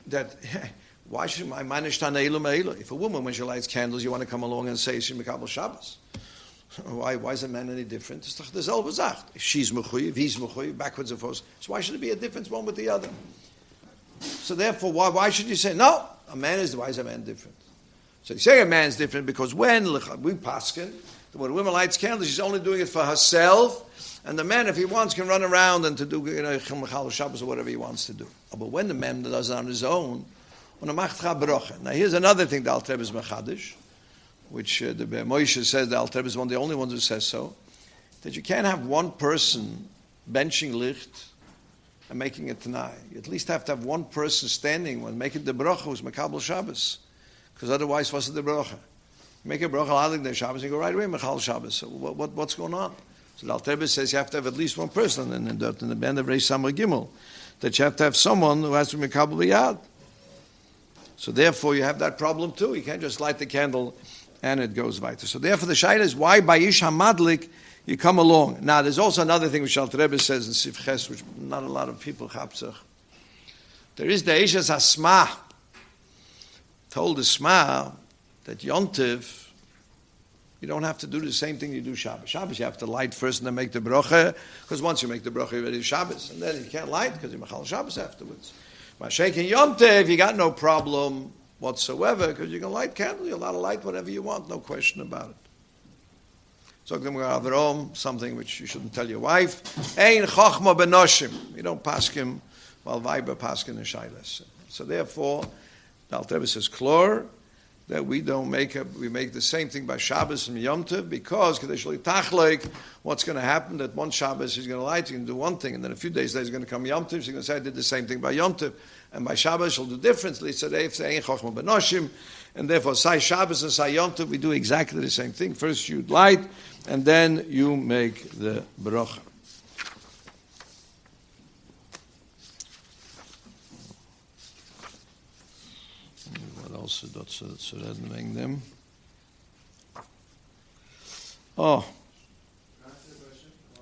that why should my manish If a woman, when she lights candles, you want to come along and say she mekabel Shabbos. Why, why is a man any different? It's the selbe she's mechuyev, he's mechuyev, backwards and forwards. So why should it be a difference one with the other? So therefore, why, why should you say, no, a man is, why is a man different? So you say a man's different because when we paskin, when a woman lights candles, she's only doing it for herself, and the man, if he wants, can run around and to do, you know, Shabbos or whatever he wants to do. But when the man does it on his own, a Now here's another thing the Alter is machadish which uh, the Moshe says, the Alter is one of the only ones who says so, that you can't have one person benching licht and making it tonight. You at least have to have one person standing when making the bracha who's makabel Shabbos, because otherwise, what's the bracha? Make a bracha ladik the Shabbos, and go right away mechal Shabbos. So what, what, what's going on? So the Alter says you have to have at least one person, and in the, in the band of Reish Samar Gimel, that you have to have someone who has to be makabel biyad. So therefore, you have that problem too. You can't just light the candle and it goes weiter. So therefore, the shaila is why by Ish Hamadlik you come along. Now, there's also another thing which Alter Rebbe says in Sifches, which not a lot of people chapzach. There is the Ishas Asma, told the Sma that Yontiv, you don't have to do the same thing you do Shabbos. Shabbos, you have to light first and then make the bracha, because once you make the bracha, you're ready to Shabbos, and then you can't light because you machal Shabbos afterwards. Mashek and Yontiv, you got no problem whatsoever, because you can light candles, you're allowed to light whatever you want, no question about it. So Avrom, something which you shouldn't tell your wife. Ein chochma benoshim. You don't pass him while viber paskin and shailes. So therefore, the Alter says klor that we don't make a, we make the same thing by Shabbos and Yom Tov because tachleik, what's going to happen that one Shabbos he's going to light, he's going to do one thing, and then a few days later he's going to come Yom Tov, he's going to say I did the same thing by Yom Tov and by Shabbos will do differently. So they say Chochma Benoshim, and therefore Sai Shabbos and Sai Yom Tov, we do exactly the same thing. First you light, and then you make the bracha. What else reden wegen dem? Oh.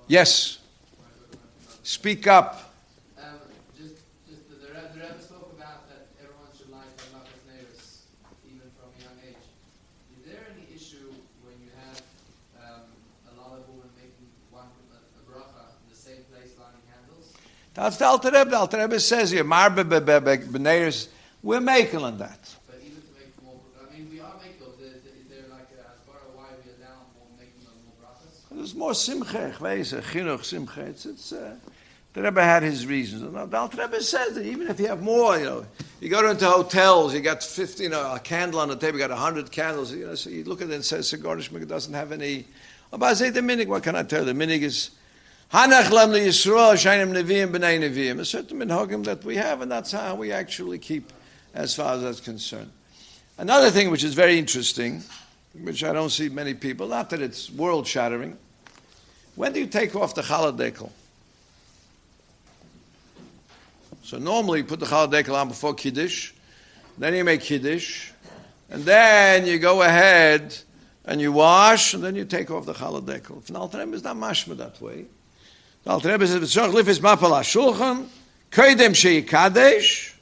Yes. Speak up. That's the Alter Rebbe. The Alter Rebbe says here, Marbe B'neiris, we're making on that. But even to make more, I mean, we are making those. Is there uh, why we allow? There's more simcha, chveza, chinuch, simcha. It's, it's, uh, the Rebbe had his reasons. And the Alter Rebbe says that even if you have more, you know, you go into hotels, you got fifteen, you know, a candle on the table, you got 100 candles, you know, so you look at it and say, Sigarnish doesn't have any. About say the minig, what can I tell you? The minig is Hanach Yisrael, shainim neviim, b'nei neviim. A certain minhagim that we have, and that's how we actually keep as far as that's concerned. Another thing which is very interesting, which I don't see many people, not that it's world shattering, when do you take off the chaladekel? So normally you put the chaladekel on before kiddush, then you make kiddush, and then you go ahead and you wash, and then you take off the chaladekel. If Rebbe is not mashma that way. The Alter Rebbe says, "V'tzorch lifis mapal hashulchan, koidem sheikadesh,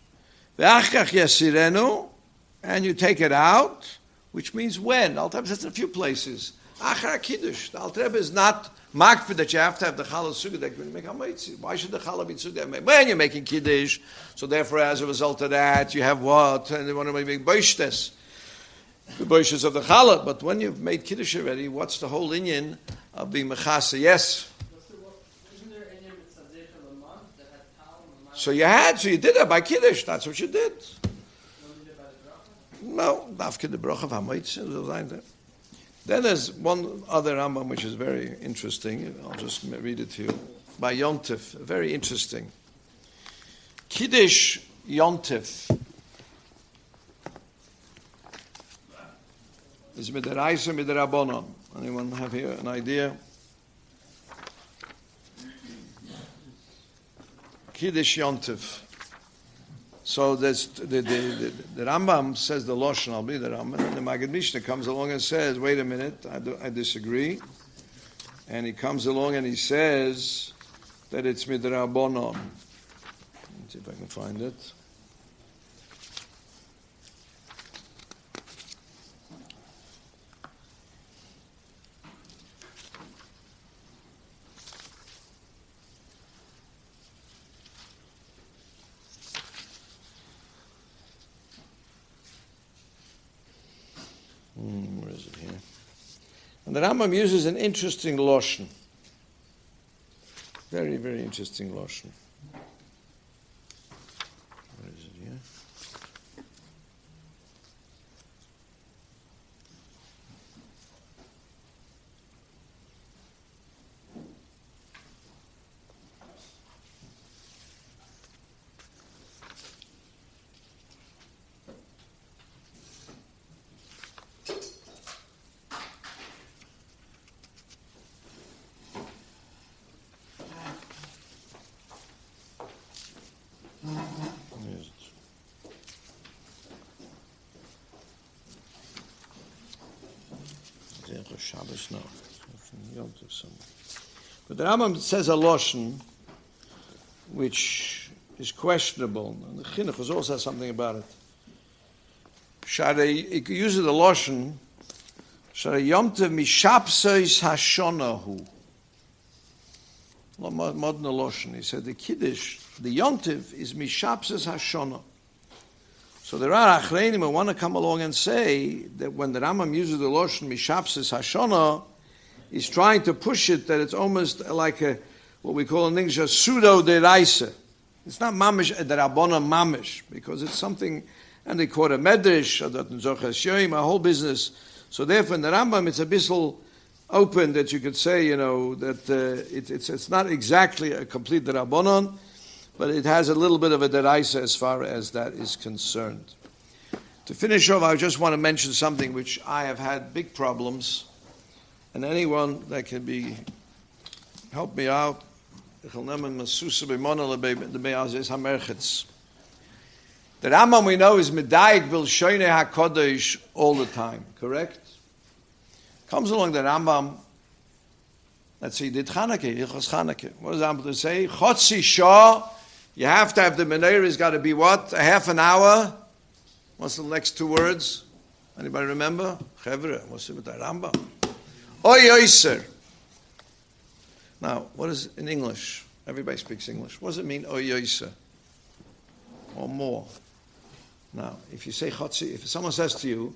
and you take it out, which means when. The Alter Rebbe says in a few places. Achar kiddush. The Alter Rebbe is not makpid that you have to have the challah sugdek when you make hametzi. Why should the challah be sugdek? When you're making kiddush, so therefore, as a result of that, you have what? And you want to make boishtes. The boishes of the challah. But when you've made kiddush already, what's the whole inyan of being mechasa? Yes. So you had, so you did that by kiddush. That's what you did. No, dafke de broch of hametzi. Then there's one other Rambam which is very interesting. I'll just read it to you. By Yontif, very interesting. Kiddush Yontif is midiraisa midirabonon. Anyone have here an idea? Kiddush Yontif. So there's, the, the, the, the Rambam says the Lashon, I'll be the Rambam, and the Magid Mishnah comes along and says, wait a minute, I, do, I disagree. And he comes along and he says that it's Midrabonon. Let's see if I can find it. Hmm, where is it here? And the Rambam uses an interesting lotion. Very, very interesting lotion. Where is it here? Where is it? Derech Shabbos, no. It's from Yom Tov somewhere. But the Rambam says a lotion which is questionable. And the Chinuch also has something about it. Share, he uses the lotion, Share Yom Tov mishapsois hashonahu. Modern lotion. He said the Kiddush, the Yontiv is mishapses hashona. So there are achreinim who want to come along and say that when the Rambam uses the lotion mishapses hashona, he's trying to push it that it's almost like a what we call in English a pseudo deraisa. It's not mamish a derabona mamish because it's something, and they call it a medrash, a whole business. So therefore, in the Rambam, it's a bissel open that you could say, you know, that uh, it, it's, it's not exactly a complete Rabbonon, but it has a little bit of a deraisa as far as that is concerned. To finish off, I just want to mention something which I have had big problems, and anyone that can be help me out. The Rambam we know is Medayik Bil Shoyne HaKodesh all the time, correct? Comes along the Rambam. Let's see, did Chanukah, Chanukah. What does Rambam say? Chotzi Shah, you have to have the menorah, has got to be what? A half an hour? What's the next two words? Anybody remember? What's it with the Rambam? Oy Oyser. Now, what is in English? Everybody speaks English. What does it mean, Oy Oyser? Or more? Now, if you say Chotzi, if someone says to you,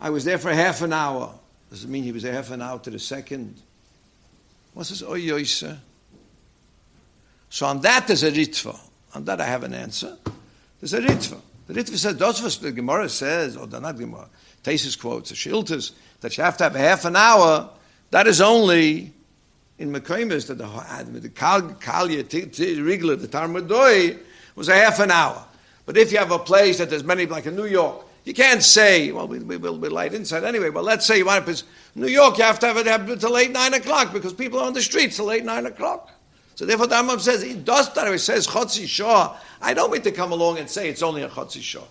I was there for half an hour, does it mean he was there half an hour to the second? What is oy yoise? So on that there's a ritva. On that I have an answer. There's a ritva. The ritva says, that's what the Gemara says, or the not Gemara, Tesis quotes, the Shiltas, that you have to have half an hour. That is only in Mekaimis that the, ah, the Kalya, Rigla, the Tarmadoi was a half an hour. But if you have a place that there's many, like in New York, you can't say, well, we, we will be late inside anyway, but let's say you want to, New York, you have to have it happen till late 9 o'clock because people are on the streets till late 9 o'clock. So therefore the Rambam says, it does that, it says Chotzi Shah. I don't mean to come along and say it's only a Chotzi Shah.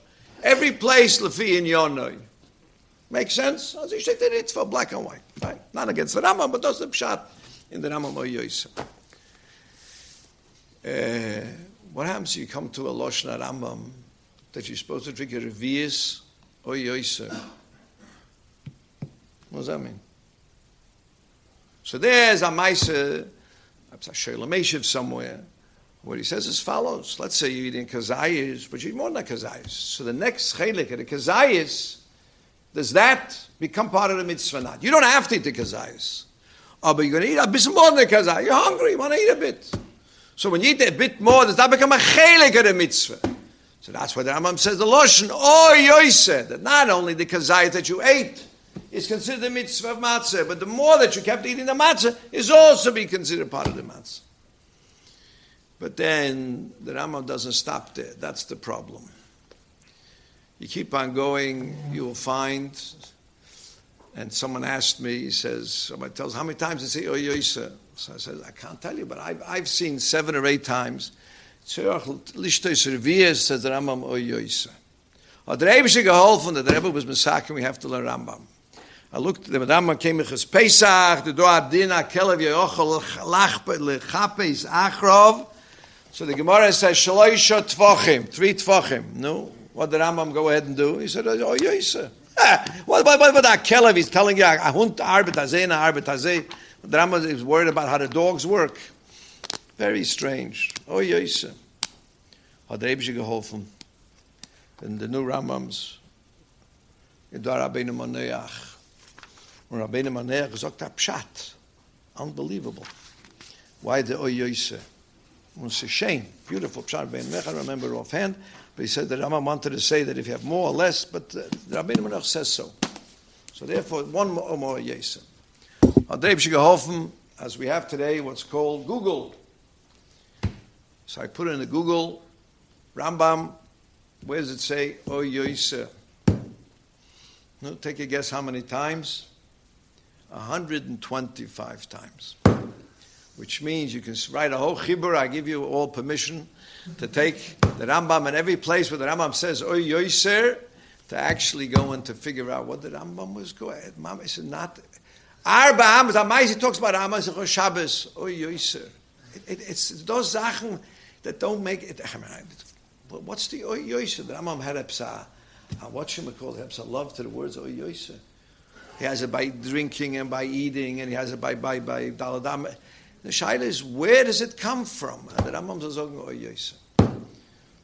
Every place, Lefi in Yonoi. Makes sense? As you say, it's for black and white. Right? Not against the Rambam, but that's the Pshat in the Rambam Oyoisa. Uh, what happens if you come to a Loshna Rambam that you're supposed to drink a Revius Oyoisa? What does that mean? So there's a Maisa, a Shelameshiv somewhere, what he says as follows. Let's say you're eating kazayis, but you eat more than kazayis. So the next chelik of the kazayis, does that become part of the mitzvah not? You don't have to eat the kazayis. Oh, but you're going to eat a bit more than the kazayis. You're hungry, you want to eat a bit. So when you eat a bit more, does that become a chelik of the mitzvah? So that's why the Rambam says the Lashon, or Yoise, that not only the kazayis that you ate is considered the mitzvah of matzah, but the more that you kept eating the matzah is also be considered part of the matzah. But then the Rambam doesn't stop there. That's the problem. You keep on going, you will find. And someone asked me, he says, somebody tells, how many times does he say, oh, Yoisa? So I said, I can't tell you, but I've, I've seen seven or eight times. Lishtois oh, Rebbe was Mesakim, we have to learn Rambam. I looked, the Rambam came in Pesach, the Doa Dina, Kelev Yochel, Lechapes Achrov, so the Gemara says, Shaloisha Tvachim, three Tvachim. No, what did Rambam go ahead and do? He said, Oh, yes, what, what, what, what that Kelev? He's telling you, Ahunt Arbet Hazeh, na Arbet Hazeh. The Rambam is worried about how the dogs work. Very strange. Oh, yes. Hat der Ebesche geholfen. In the new Rambams, in Rabbeinu Manoach. Und Rabbeinu Manoach gesagt, Pshat. Unbelievable. Why the Oh, yes. A shame. Beautiful Pshar Ben Mech, I remember offhand. But he said that Rambam wanted to say that if you have more or less, but uh, Rabbi Manoach says so. So therefore, one more, more Yesa. Adreib geholfen, as we have today, what's called Google. So I put in the Google, Rambam, where does it say, Oh Yesa? No, take a guess how many times? 125 times which means you can write a whole chibur. I give you all permission to take the Rambam in every place where the Rambam says "Oy yoiser" to actually go and to figure out what the Rambam was going. Mama said not. Arba Amos. Amaisi talks about Amos and Shabbos. Oy yoiser. It's those Sachen that don't make it. What's the Oy yoiser? The Rambam had a psa. What should we call it? Love to the words Oy yoiser. He has it by drinking and by eating, and he has it by by by daladam. The shaila is where does it come from? And the Rambam says, oh, oh, yes.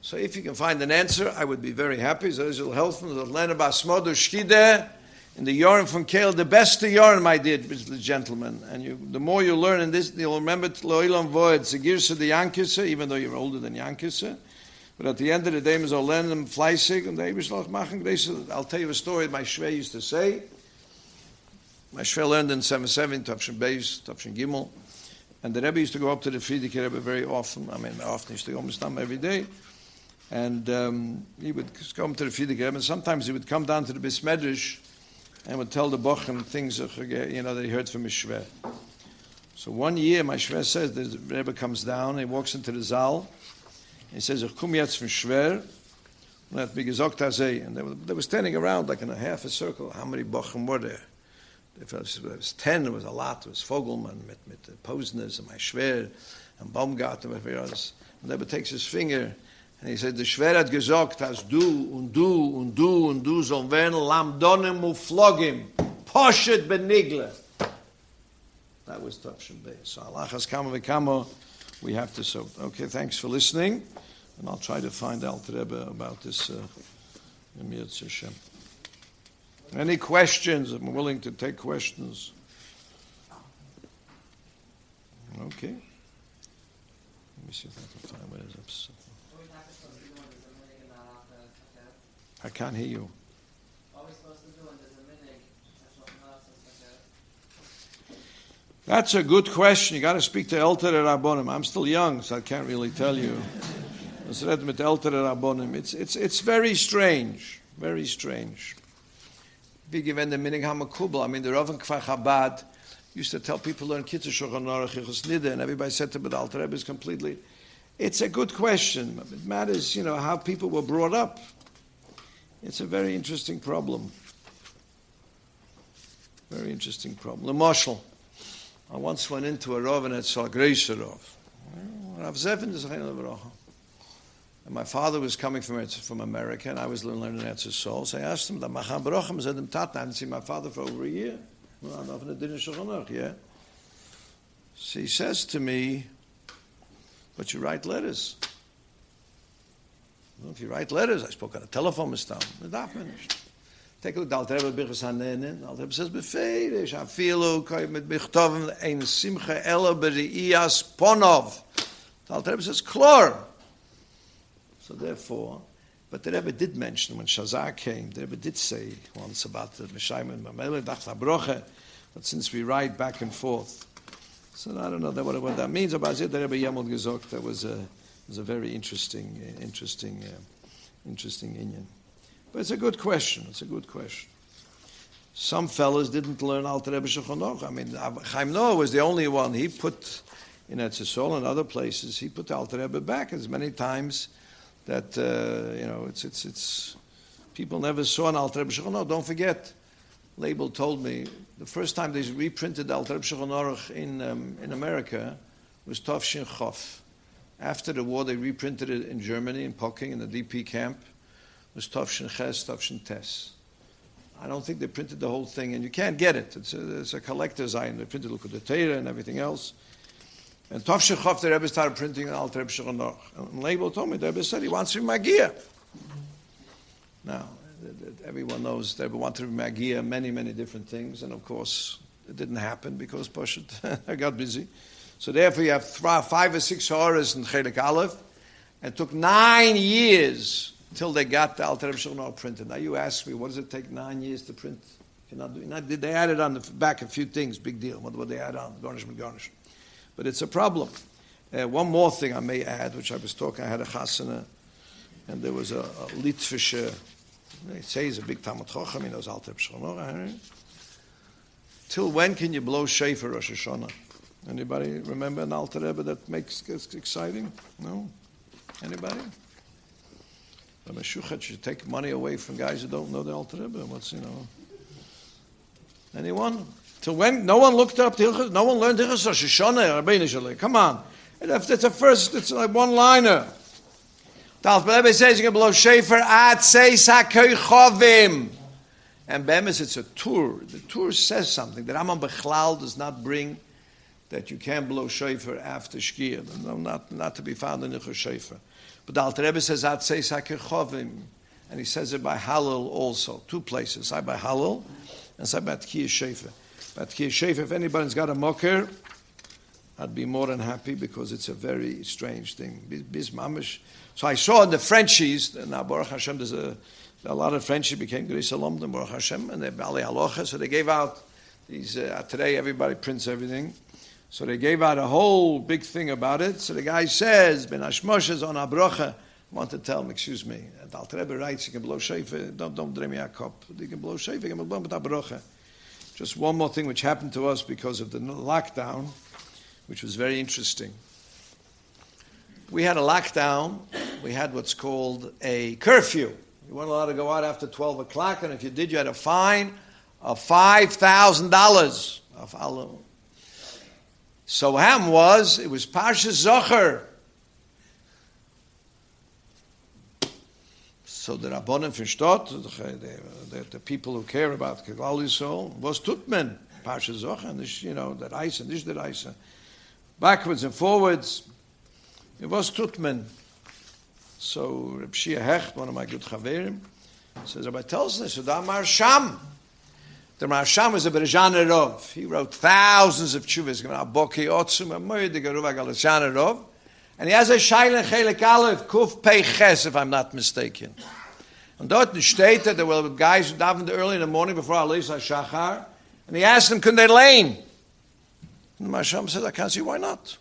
So if you can find an answer, I would be very happy. So this will help from the Lena Basmodo Shkide in the yarn from Kale, the best of yarn, my dear gentlemen. And you, the more you learn in this, you'll remember Loilam Void, Segirsa the Yankisa, even though you're older than Yankisa. But at the end of the day, Ms. Olenem Fleisig, and the I'll tell you a story my Shvei used to say. My Shvei learned in 77, Tavshin Beis, Tavshin Gimel. And the Rebbe used to go up to the Frierdiker Rebbe very often. I mean, often he used to go almost every day. And um, he would come to the Frierdiker Rebbe, and sometimes he would come down to the Bismedrish and would tell the Bochum things you know, that he heard from his Shver. So one year, my Shver says, the Rebbe comes down, he walks into the Zal, and he says, Ich komme jetzt from Shver, und er hat and they were, they were standing around like in a half a circle. How many Bochum were there? If it was, it was 10, it was a lot. It was Fogelman mit, mit Posners and my Schwer and Baumgarten and others. And Rebbe takes his finger and he said, the Schwer hat gesagt, as du und du und du und du sollen werden lamdonim uflogim, poshet benigle. That was Tavshin Bey. So Allah has v'kama, we have to so. Okay, thanks for listening. And I'll try to find out Rebbe about this uh, Hashem. Any questions? I'm willing to take questions. Okay. Let me see if I can find where it's up. I can't hear you. That's a good question. You got to speak to Elter Rabbonim. I'm still young, so I can't really tell you. It's it's it's very strange, very strange. Wie gewend der Minig Hamakubel. I mean, the Rav Kfar Chabad used to tell people to learn Kitzur Shulchan Aruch Yichus Nida, and everybody said to the Alter Rebbe is completely. It's a good question. It matters, you know, how people were brought up. It's a very interesting problem. Very interesting problem. The marshal. I once went into a Rav and saw Grace Rav. Rav Zevin is and my father was coming from from America, and I was learning Eretz Soul. So I asked him, "The Macham Barochem said I hadn't seen my father for over a year. Yeah. So he says to me, "But you write letters." Well, if you write letters, I spoke on a telephone, Mr. The daf finished. Take a look, Dal Rebbe Bichus Hanenin. Dal Rebbe says, Befeirish, Afilu, Koi mit Bichtovim, Ein Simcha Ela Beri'iyas Ponov. Dal Rebbe says, Klor. So therefore, but the Rebbe did mention when Shazar came, the Rebbe did say once about the Meshayim and Mamele, Dach but since we write back and forth, so I don't know what, what that means. About it, the Rebbe Yemod Gezok, that was a, was a very interesting, uh, interesting, uh, interesting Indian. But it's a good question. It's a good question. Some fellas didn't learn Alter Rebbe Shulchan I mean, Chaim Noah was the only one. He put in Etzisol and other places. He put Alter Rebbe back as many times that uh, you know it's it's it's people never saw an Alter Rebbe Shulchan Don't forget, Label told me the first time they reprinted Alter Rebbe in um, in America was Tovshin Chof. After the war, they reprinted it in Germany in Pocking in the DP camp was Tavshin Ches, Tavshin Tes. I don't think they printed the whole thing, and you can't get it. It's a, it's a collector's item. They printed Torah and everything else. And Tavshin Chav, the Rebbe started printing an Alter Rebbe Shulchan And Label told me, the Rebbe said he wants to be Magia. Now, everyone knows the Rebbe wanted to be Magia, many, many different things, and of course, it didn't happen because Pashat got busy. So therefore, you have five or six hours in Chelik Aleph. It took nine years until they got the Alter Rebbe printed. Now you ask me, what does it take nine years to print? You're not doing, not, they added on the back a few things, big deal. What, what they add on, garnishment, garnish. But it's a problem. Uh, one more thing I may add, which I was talking, I had a chasana, and there was a, a Litvische, they say he's a big Talmud Chacham, he knows Alter Rebbe Till when can you blow shofar Rosh Hashanah? Anybody remember an Alter Rebbe that makes it exciting? No? Anybody? The Meshuchat should take money away from guys who don't know the Alter Rebbe. What's, you know. Anyone? Till when? No one looked up Hilchas, no one learned Hilchas Rosh Hashanah. Come on. It's a first, it's like one liner. Alter Rebbe says you can blow Shofar at Seis HaKoichovim. And Bemis, it's a tour. The tour says something that Amam Bechlal does not bring that you can't blow shofar after Shkia. No, not, not to be found in the shofar. But the Alter Rebbe says At Seis HaKechovim, and he says it by Hallel also. Two places, I by Hallel, and say by Tkiyah Shefer. By Tkiyah Shefer, if anybody's got a mocker, I'd be more than happy because it's a very strange thing. Biz mamish. So I saw the Frenchies, now Baruch Hashem, there's a, a lot of Frenchies became Gris Alom, Baruch Hashem, and they're Bali Aloha, so they gave out these, uh, today everybody prints everything. So they gave out a whole big thing about it. So the guy says, Ben Ashmoshes on Abrocha. Want to tell him, excuse me, the Alter writes, you can blow shofar, don't, don't dream me a cup. You can blow shofar, you can blow with Abrocha. Just one more thing which happened to us because of the lockdown, which was very interesting. We had a lockdown. We had what's called a curfew. You weren't allowed to go out after 12 o'clock, and if you did, you had a fine of $5,000. So Ham was, it was Pasha Zocher. So the Rabbonim versteht, the, the, people who care about Keglal Yisrael, was Tutman, Pasha Zocher, and this, you know, the Reise, this the Reise. Backwards and forwards, it was Tutman. So Reb Shia Hecht, one of my good chaverim, says, Rabbi tells us, Sudamar Sham. The Maharsham was a Berejana Rov. He wrote thousands of tshuvas. Boki Otzum, a Moedige Ruva Galashana Rov. And he has a Shaila Chelik Aleph, Kuf Pei Ches, if I'm not mistaken. And dort steht that there were guys who davened early in the morning before Alisa Shachar, and he asked them, could they lane? And the Maharsham said, I can't see why not.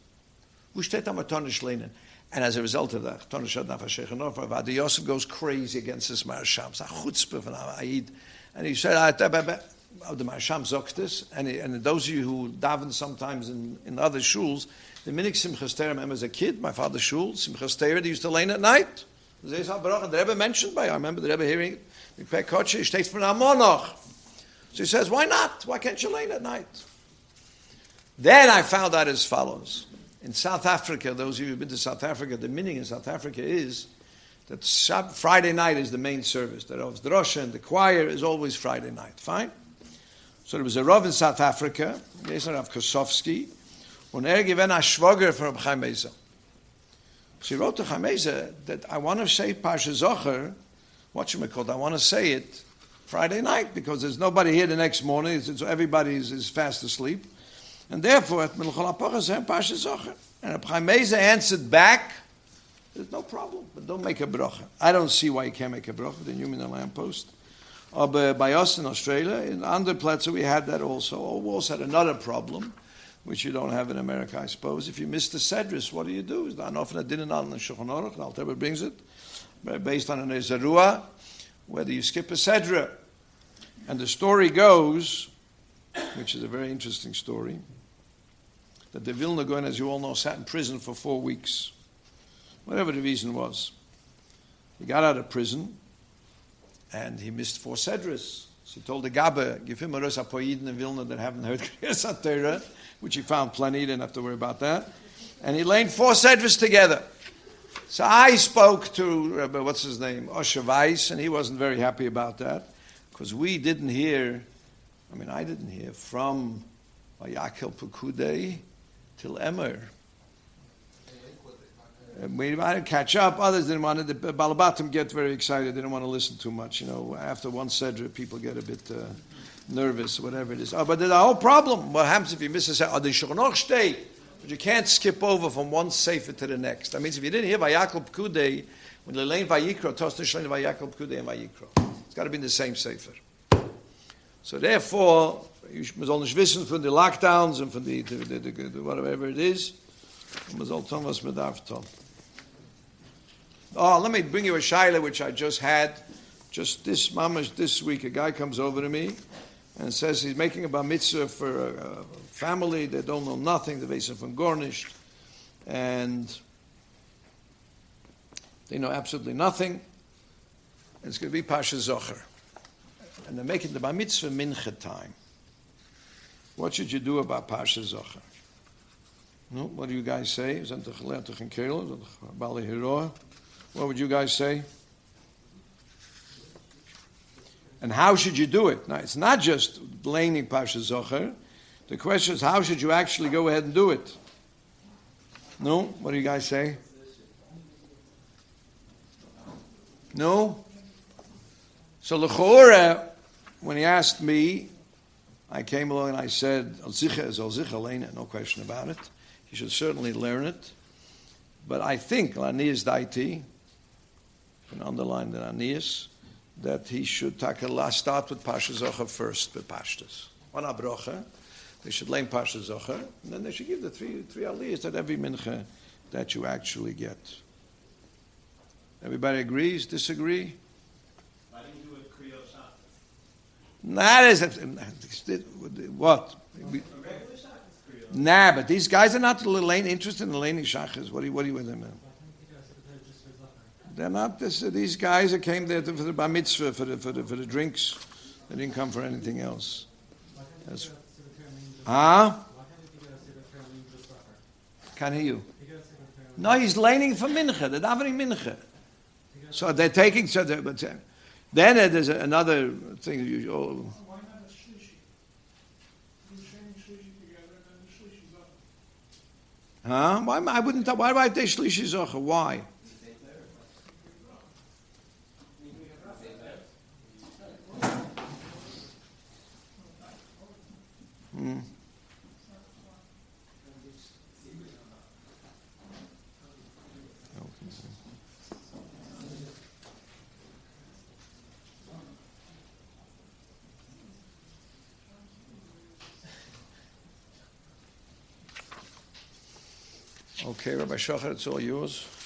Wo steht am Atonish lehnen? And as a result of that, Tonish Adnaf HaShechanov, Adi Yosef goes crazy against this Maharsham. It's a chutzpah from Aid. And he said, oh, the Maharsham sagt this, and, he, and those of you who daven sometimes in, in other shuls, the minik Simchas remember as a kid, my father's shul, Simchas they used to lane at night. The Rebbe mentioned by, I remember the Rebbe hearing Mikpeh Kochi, states for Amonoch. So he says, why not? Why can't you lane at night? Then I found out as follows. In South Africa, those of you who've been to South Africa, the meaning in South Africa is that Friday night is the main service. The Rav's Drosha and the choir is always Friday night. Fine? So there was a Rav in South Africa, Rav Kosovsky, und er gewann a Schwager from Chaim Ozer. So he wrote to Chaim Ozer that I want to say Parsha Zocher, what should we call it? I want to say it Friday night because there's nobody here the next morning, so everybody is, is fast asleep. And therefore, at Melchol HaPocha said Parsha Zocher. And Chaim Ozer answered back, there's no problem, but don't make a bracha. I don't see why you can't make a bracha, the human lamppost. Or by us in Australia, in Underplatzer we had that also. We also had another problem, which you don't have in America, I suppose. If you miss the Sedris, what do you do? That often a dinner on the Shulchan Aruch, and brings it, based on an Ezerua, whether you skip a Sedra. And the story goes, which is a very interesting story, that the Vilna Gaon, as you all know, sat in prison for four weeks, whatever the reason was. He got out of prison, and he missed four Sedras. So he told the Gabba, give him a Rosh Apoyid in Vilna that haven't heard Kriyas Torah, which he found plenty, didn't have to worry about that. And he laid four Sedras together. So I spoke to, uh, what's his name, Osher Weiss, and he wasn't very happy about that, because we didn't hear, I mean, I didn't hear from Yakel Pekudei till Emmer. We wanted to catch up. Others didn't want to. The Balabatim get very excited. They don't want to listen too much. You know, after one Sedra, people get a bit uh, nervous, whatever it is. Oh, but the whole problem, what happens if you miss a stay. But you can't skip over from one Sefer to the next. That means if you didn't hear Vayakal Pkudei, when Lelein Vayikra, Tosna Shlein Vayakal Pkudei and Vayikra. It's got to be in the same Sefer. So therefore, you must only wissen from the lockdowns and from the, the, the, the, whatever it is. Oh, let me bring you a shaila which I just had. Just this mamash this week, a guy comes over to me and says he's making a bar mitzvah for a, family They don't know nothing. They're based from Gornished, and they know absolutely nothing. And it's going to be Pasha Zocher. And they're making the bar mitzvah mincha time. What should you do about Pasha Zocher? No, what do you guys say? What would you guys say? And how should you do it? Now, it's not just blaming Pasha Zocher. The question is, how should you actually go ahead and do it? No? What do you guys say? No? So Lechora, when he asked me, I came along and I said, Al Zicha is Al Zicha no question about it. He should certainly learn it. But I think Lanias Daiti, can underline the Anias, that he should tackle, start with Pasha Zocher first, with Pashtas. On Abrocha, they should learn Pasha Zocher, and then they should give the three, three aliyahs that every mincha that you actually get. Everybody agrees, disagree? Why didn't you do a Kriya That is, what? Nah, but these guys are not interested in the laning shachas. What do you, what do you with them? They're not this, these guys that came there for the bar mitzvah, for the, for, the, for the drinks. They didn't come for anything else. That's, huh? Can't hear you. No, he's laning for mincha. They're davening mincha. So they're taking. So they're, but, uh, then there's another thing. Why not a shlishi? You, oh, Huh? Why I wouldn't. Why do I take shlishi zocha? Why? Mm. Okay, Rabbi Shachar, it's all yours.